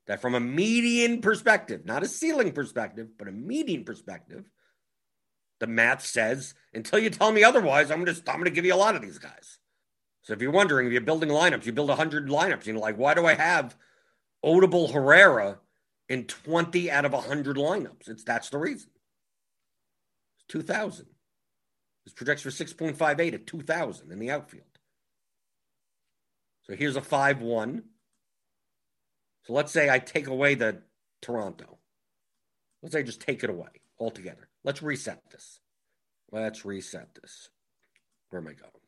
that from a median perspective, not a ceiling perspective, but a median perspective, the math says until you tell me otherwise, I'm gonna I'm gonna give you a lot of these guys. So if you're wondering, if you're building lineups, you build 100 lineups, you know, like why do I have Odubel Herrera in 20 out of 100 lineups? It's that's the reason. It's 2,000. This projects for 6.58 at 2,000 in the outfield. So here's a 5 1. So let's say I take away the Toronto. Let's say I just take it away altogether. Let's reset this. Let's reset this. Where am I going?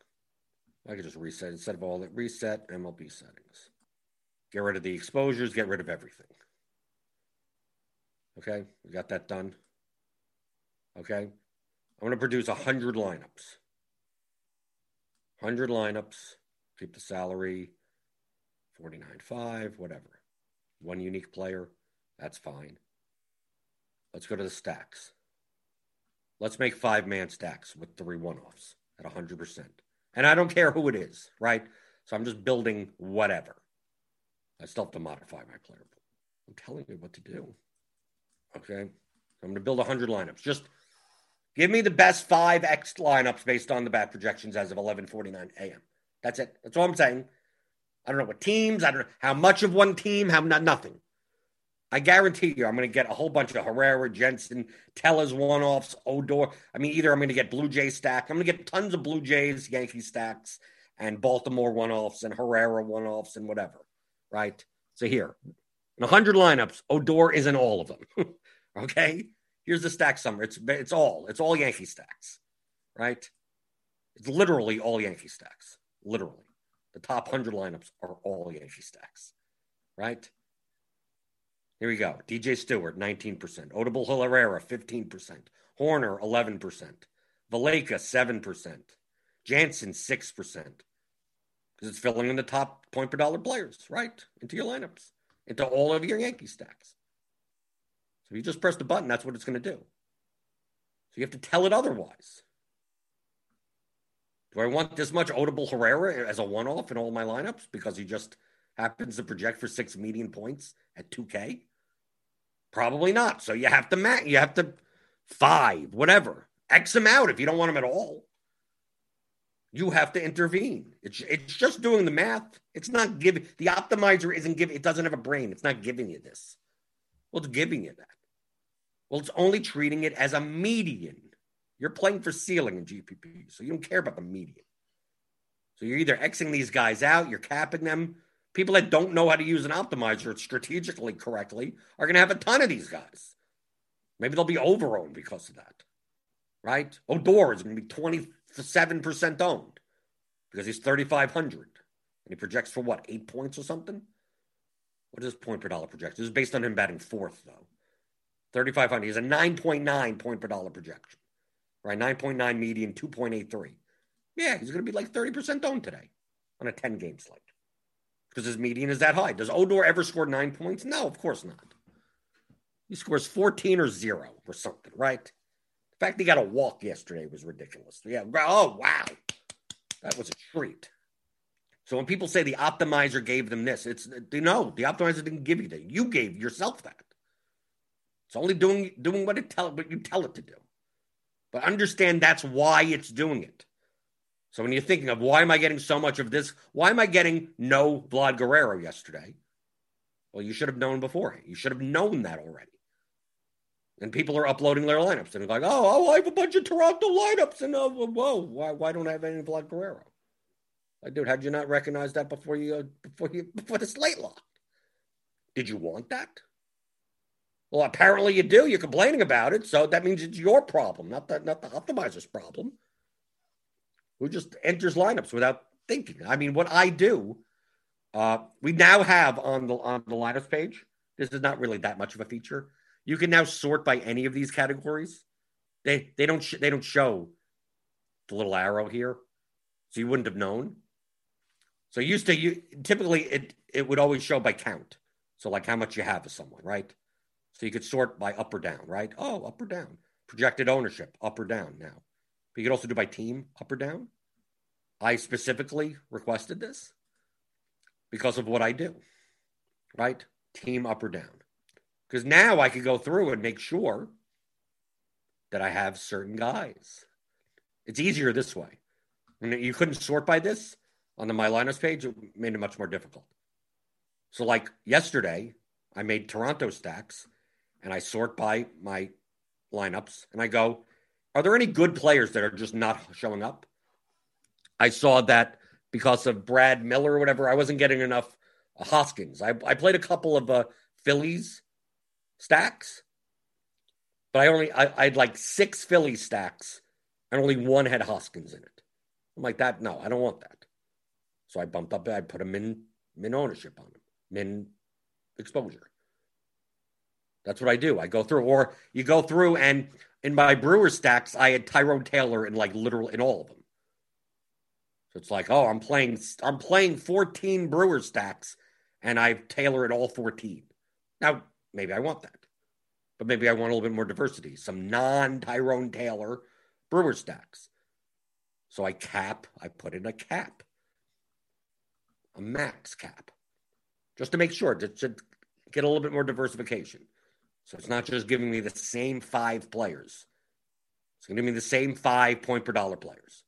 I could just reset instead of all that. Reset MLB settings. Get rid of the exposures, get rid of everything. Okay, we got that done. Okay, I'm going to produce 100 lineups. 100 lineups keep the salary 49.5, whatever. One unique player, that's fine. Let's go to the stacks. Let's make five man stacks with three one offs at 100%. And I don't care who it is, right? So I'm just building whatever. I still have to modify my player. I'm telling you what to do. Okay. I'm going to build 100 lineups. Just give me the best five X lineups based on the bat projections as of 11:49 a.m. That's it. That's all I'm saying. I don't know what teams. I don't know how much of one team. How not nothing. I guarantee you, I'm going to get a whole bunch of Herrera, Jansen, Tellez one-offs, Odor. I mean, either I'm going to get Blue Jay stack. I'm going to get tons of Blue Jays, Yankee stacks, and Baltimore one-offs, and Herrera one-offs, and whatever. Right. So here, in 100 lineups, Odor is in all of them. *laughs* okay. Here's the stack summary. It's it's all it's all Yankee stacks. Right. It's literally all Yankee stacks literally. The top 100 lineups are all Yankee stacks, right? Here we go. DJ Stewart, 19%. Odubel Herrera, 15%. Hoerner, 11%. Valaika, 7%. Jansen, 6%. Because it's filling in the top point per dollar players, right? Into your lineups, into all of your Yankee stacks. So you just press the button, that's what it's going to do. So you have to tell it otherwise. Do I want this much Odubel Herrera as a one off in all my lineups because he just happens to project for six median points at 2K? Probably not. So you have to match, you have to five, whatever. X him out if you don't want him at all. You have to intervene. It's, it's just doing the math. It's not giving the optimizer isn't giving it doesn't have a brain. It's not giving you this. Well, it's giving you that. Well, it's only treating it as a median. You're playing for ceiling in GPP, so you don't care about the median. So you're either Xing these guys out, you're capping them. People that don't know how to use an optimizer strategically correctly are going to have a ton of these guys. Maybe they'll be over owned because of that, right? Oh, Odor is going to be 27% owned because he's 3,500 and he projects for what, eight points or something? What is point per dollar projection? This is based on him batting fourth, though. 3,500. He's a 9.9 point per dollar projection, right? 9.9 median, 2.83. Yeah, he's going to be like 30% owned today on a 10 game slate because his median is that high. Does Odor ever score nine points? No, of course not. He scores 14 or zero or something, right? The fact he got a walk yesterday was ridiculous. Yeah. Oh, wow. That was a treat. So when people say the optimizer gave them this, it's no, the optimizer didn't give you that. You gave yourself that. It's only doing doing what it tell what you tell it to do. But understand that's why it's doing it. So when you're thinking of why am I getting so much of this? Why am I getting no Vlad Guerrero yesterday? Well, you should have known before. You should have known that already. And people are uploading their lineups and they're like, oh, oh I have a bunch of Toronto lineups. And uh, whoa, why, why don't I have any Vlad Guerrero? Like, dude, how did you not recognize that before you uh, before you before the slate lock? Did you want that? Well, apparently you do. You're complaining about it, so that means it's your problem, not the not the optimizer's problem who just enters lineups without thinking. I mean, what I do, uh, we now have on the on the lineups page. This is not really that much of a feature. You can now sort by any of these categories. They they don't sh- they don't show the little arrow here, so you wouldn't have known. So used to you typically it it would always show by count. So like how much you have of someone, right? So you could sort by up or down, right? Oh, up or down. Projected ownership, up or down now. But you could also do by team, up or down. I specifically requested this because of what I do, right? Team up or down. Because now I could go through and make sure that I have certain guys. It's easier this way. You couldn't sort by this on the My Lineups page, it made it much more difficult. So, like yesterday, I made Toronto stacks and I sort by my lineups and I go, are there any good players that are just not showing up? I saw that because of Brad Miller or whatever, I wasn't getting enough uh, Hoskins. I, I played a couple of uh, Phillies stacks, but I only I, I had like six Phillies stacks, and only one had Hoskins in it. I'm like that. No, I don't want that. So I bumped up. I put a min min ownership on him, min exposure. That's what I do. I go through, or you go through and in my Brewer stacks, I had Tyrone Taylor in like literal in all of them. So it's like, oh, I'm playing I'm playing 14 Brewer stacks, and I've Taylor at all 14. Now, maybe I want that. But maybe I want a little bit more diversity, some non-Tyrone Taylor Brewer stacks. So I cap, I put in a cap. A max cap. Just to make sure to, to get a little bit more diversification. So it's not just giving me the same five players. It's going to give me the same five point per dollar players.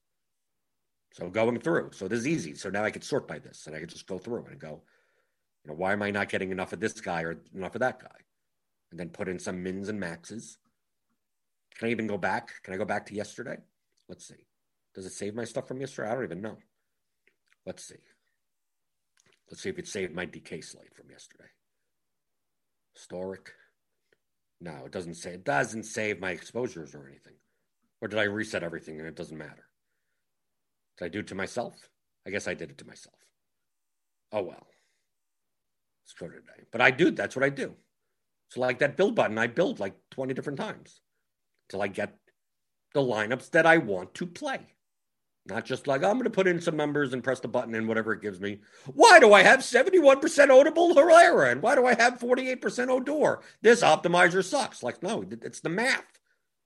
So going through. So this is easy. So now I can sort by this and I can just go through and go, you know, why am I not getting enough of this guy or enough of that guy? And then put in some mins and maxes. Can I even go back? Can I go back to yesterday? Let's see. Does it save my stuff from yesterday? I don't even know. Let's see. Let's see if it saved my DK slate from yesterday. Historic. No, it doesn't say. It doesn't save my exposures or anything. Or did I reset everything and it doesn't matter? Did I do it to myself? I guess I did it to myself. Oh well. Screw today. But I do. That's what I do. So like that build button, I build like 20 different times till I get the lineups that I want to play. Not just like, I'm going to put in some numbers and press the button and whatever it gives me. Why do I have 71% Odubel Herrera? And why do I have 48% Odor? This optimizer sucks. Like, no, it's the math.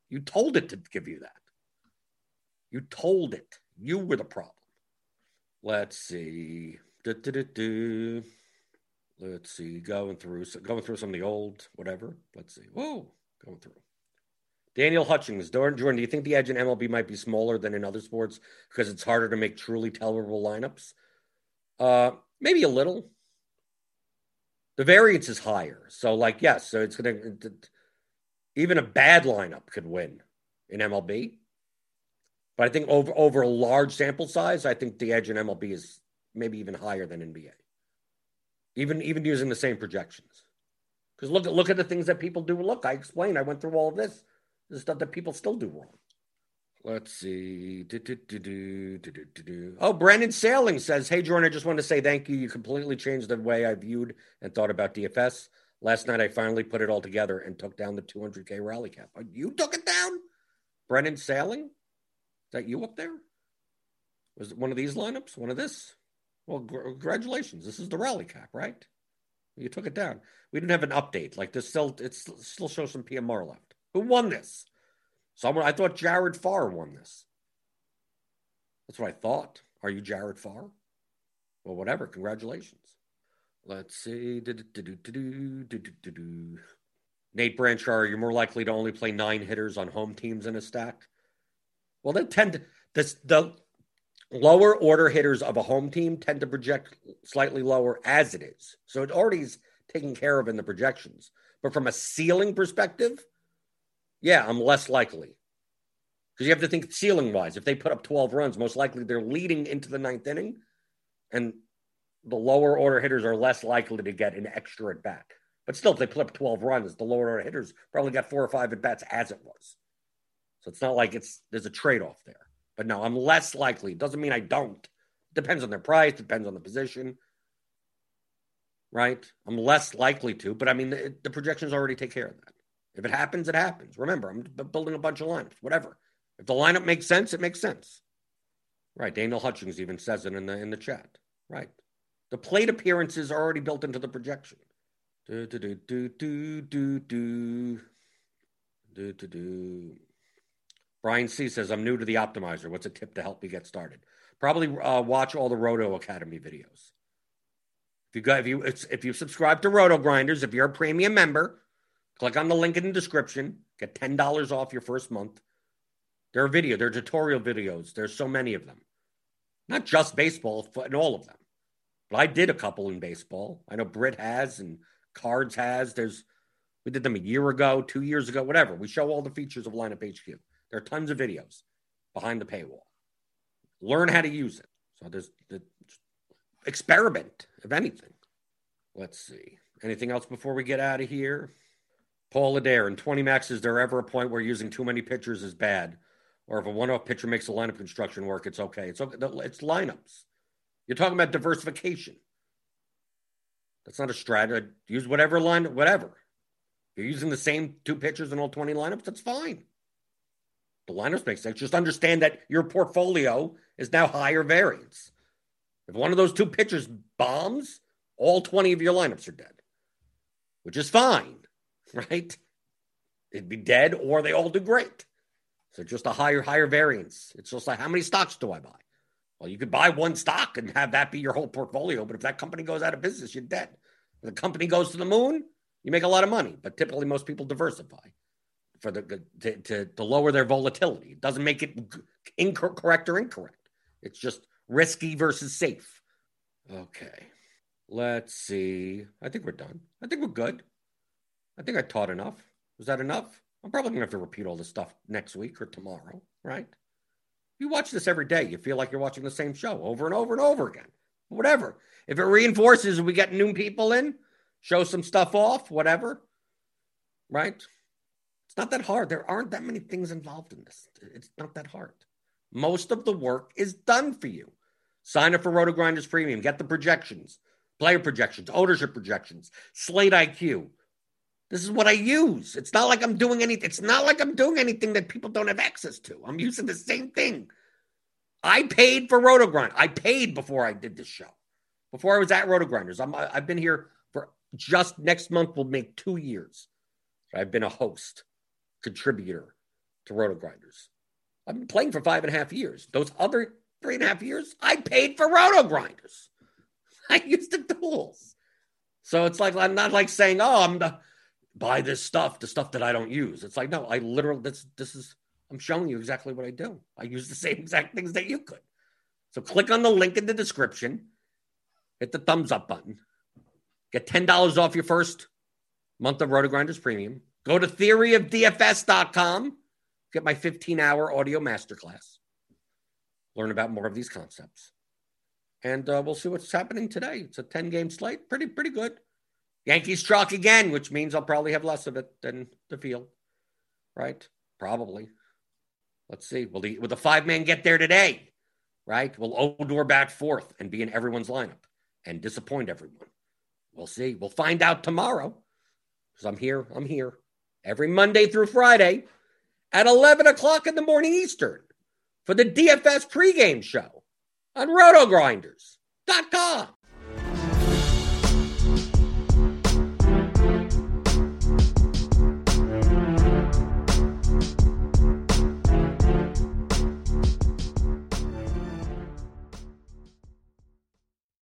You told it to give you that. You told it. You were the problem. Let's see. Du-du-du-du. Let's see. Going through going through some of the old whatever. Let's see. Whoa, going through. Daniel Hutchings, Jordan, Jordan, do you think the edge in MLB might be smaller than in other sports because it's harder to make truly tolerable lineups? Uh, maybe a little. The variance is higher. So, like, yes, so it's going to, even a bad lineup could win in MLB. But I think over, over a large sample size, I think the edge in MLB is maybe even higher than NBA. Even, even using the same projections. Because look, look at the things that people do. Look, I explained, I went through all of this the stuff that people still do wrong. Let's see. Oh, Brandon Sailing says, Hey, Jordan, I just want to say thank you. You completely changed the way I viewed and thought about DFS. Last night, I finally put it all together and took down the 200K rally cap. Oh, you took it down? Brennan Sailing? Is that you up there? Was it one of these lineups? One of this? Well, gr- congratulations. This is the rally cap, right? You took it down. We didn't have an update. Like this still it still shows some PMR left. Who won this? Someone I thought Jared Farr won this. That's what I thought. Are you Jared Farr? Well, whatever. Congratulations. Let's see. Nate Branchard, you're more likely to only play nine hitters on home teams in a stack. Well, they tend to this the lower order hitters of a home team tend to project slightly lower as it is. So it already is taken care of in the projections. But from a ceiling perspective, yeah, I'm less likely. Because you have to think ceiling wise. If they put up 12 runs, most likely they're leading into the ninth inning, and the lower order hitters are less likely to get an extra at bat. But still, if they put up 12 runs, the lower order hitters probably got four or five at bats as it was. So it's not like it's there's a trade off there. But no, I'm less likely. It Doesn't mean I don't. Depends on their price, depends on the position. Right? I'm less likely to, but I mean, the, the projections already take care of that. If it happens, it happens. Remember, I'm building a bunch of lineups, whatever. If the lineup makes sense, it makes sense. Right. Daniel Hutchings even says it in the in the chat. Right. The plate appearances are already built into the projection. Do do do do do do do do do do. Brian C says, "I'm new to the optimizer. What's a tip to help me get started? Probably uh, watch all the Roto Academy videos. If you got if you if you subscribe to RotoGrinders, if you're a premium member, Click on the link in the description. Get $10 off your first month. There are video, there are tutorial videos. There's so many of them. Not just baseball, but all of them. But I did a couple in baseball. I know Brit has and Cards has. There's we did them a year ago, two years ago, whatever. We show all the features of Lineup HQ. There are tons of videos behind the paywall. Learn how to use it. So there's the experiment, if anything. Let's see. Anything else before we get out of here? Paul Adair, in 20 max, is there ever a point where using too many pitchers is bad? Or if a one off pitcher makes the lineup construction work, it's okay. It's okay. It's lineups. You're talking about diversification. That's not a strategy. Uh, use whatever line, whatever. If you're using the same two pitchers in all 20 lineups, that's fine. The lineups make sense. Just understand that your portfolio is now higher variance. If one of those two pitchers bombs, all 20 of your lineups are dead, which is fine. Right? It'd be dead or they all do great. So just a higher, higher variance. It's just like how many stocks do I buy? Well, you could buy one stock and have that be your whole portfolio, but if that company goes out of business, you're dead. If the company goes to the moon, you make a lot of money. But typically, most people diversify for the to, to, to lower their volatility. It doesn't make it incorrect or incorrect. It's just risky versus safe. Okay, let's see. I think we're done. I think we're good. I think I taught enough. Was that enough? I'm probably going to have to repeat all this stuff next week or tomorrow, right? You watch this every day. You feel like you're watching the same show over and over and over again. Whatever. If it reinforces we get new people in, show some stuff off, whatever, right? It's not that hard. There aren't that many things involved in this. It's not that hard. Most of the work is done for you. Sign up for RotoGrinders Premium. Get the projections, player projections, ownership projections, Slate IQ this is what I use. It's not like I'm doing anything. It's not like I'm doing anything that people don't have access to. I'm using the same thing. I paid for RotoGrind. I paid before I did this show. Before I was at RotoGrinders. I'm I've been here for just next month will make two years. I've been a host, contributor to RotoGrinders. I've been playing for five and a half years. Those other three and a half years, I paid for RotoGrinders. *laughs* I used the tools. So it's like I'm not like saying, oh, I'm the buy this stuff, the stuff that I don't use. It's like, no, I literally this this is I'm showing you exactly what I do. I use the *laughs* same exact things that you could. So click on the link in the description, hit the thumbs up button, get $10 off your first month of RotoGrinders Premium. Go to theoryofdfs.com, get my 15 hour audio masterclass. Learn about more of these concepts. And uh, we'll see what's happening today. It's a 10 game slate. Pretty, pretty good. Yankees chalk again, which means I'll probably have less of it than the field, right? Probably. Let's see. Will the will the five man get there today? Right? Will Odor bat fourth and be in everyone's lineup and disappoint everyone? We'll see. We'll find out tomorrow. Because I'm here. I'm here every Monday through Friday at 11 o'clock in the morning Eastern for the DFS pregame show on rotogrinders.com.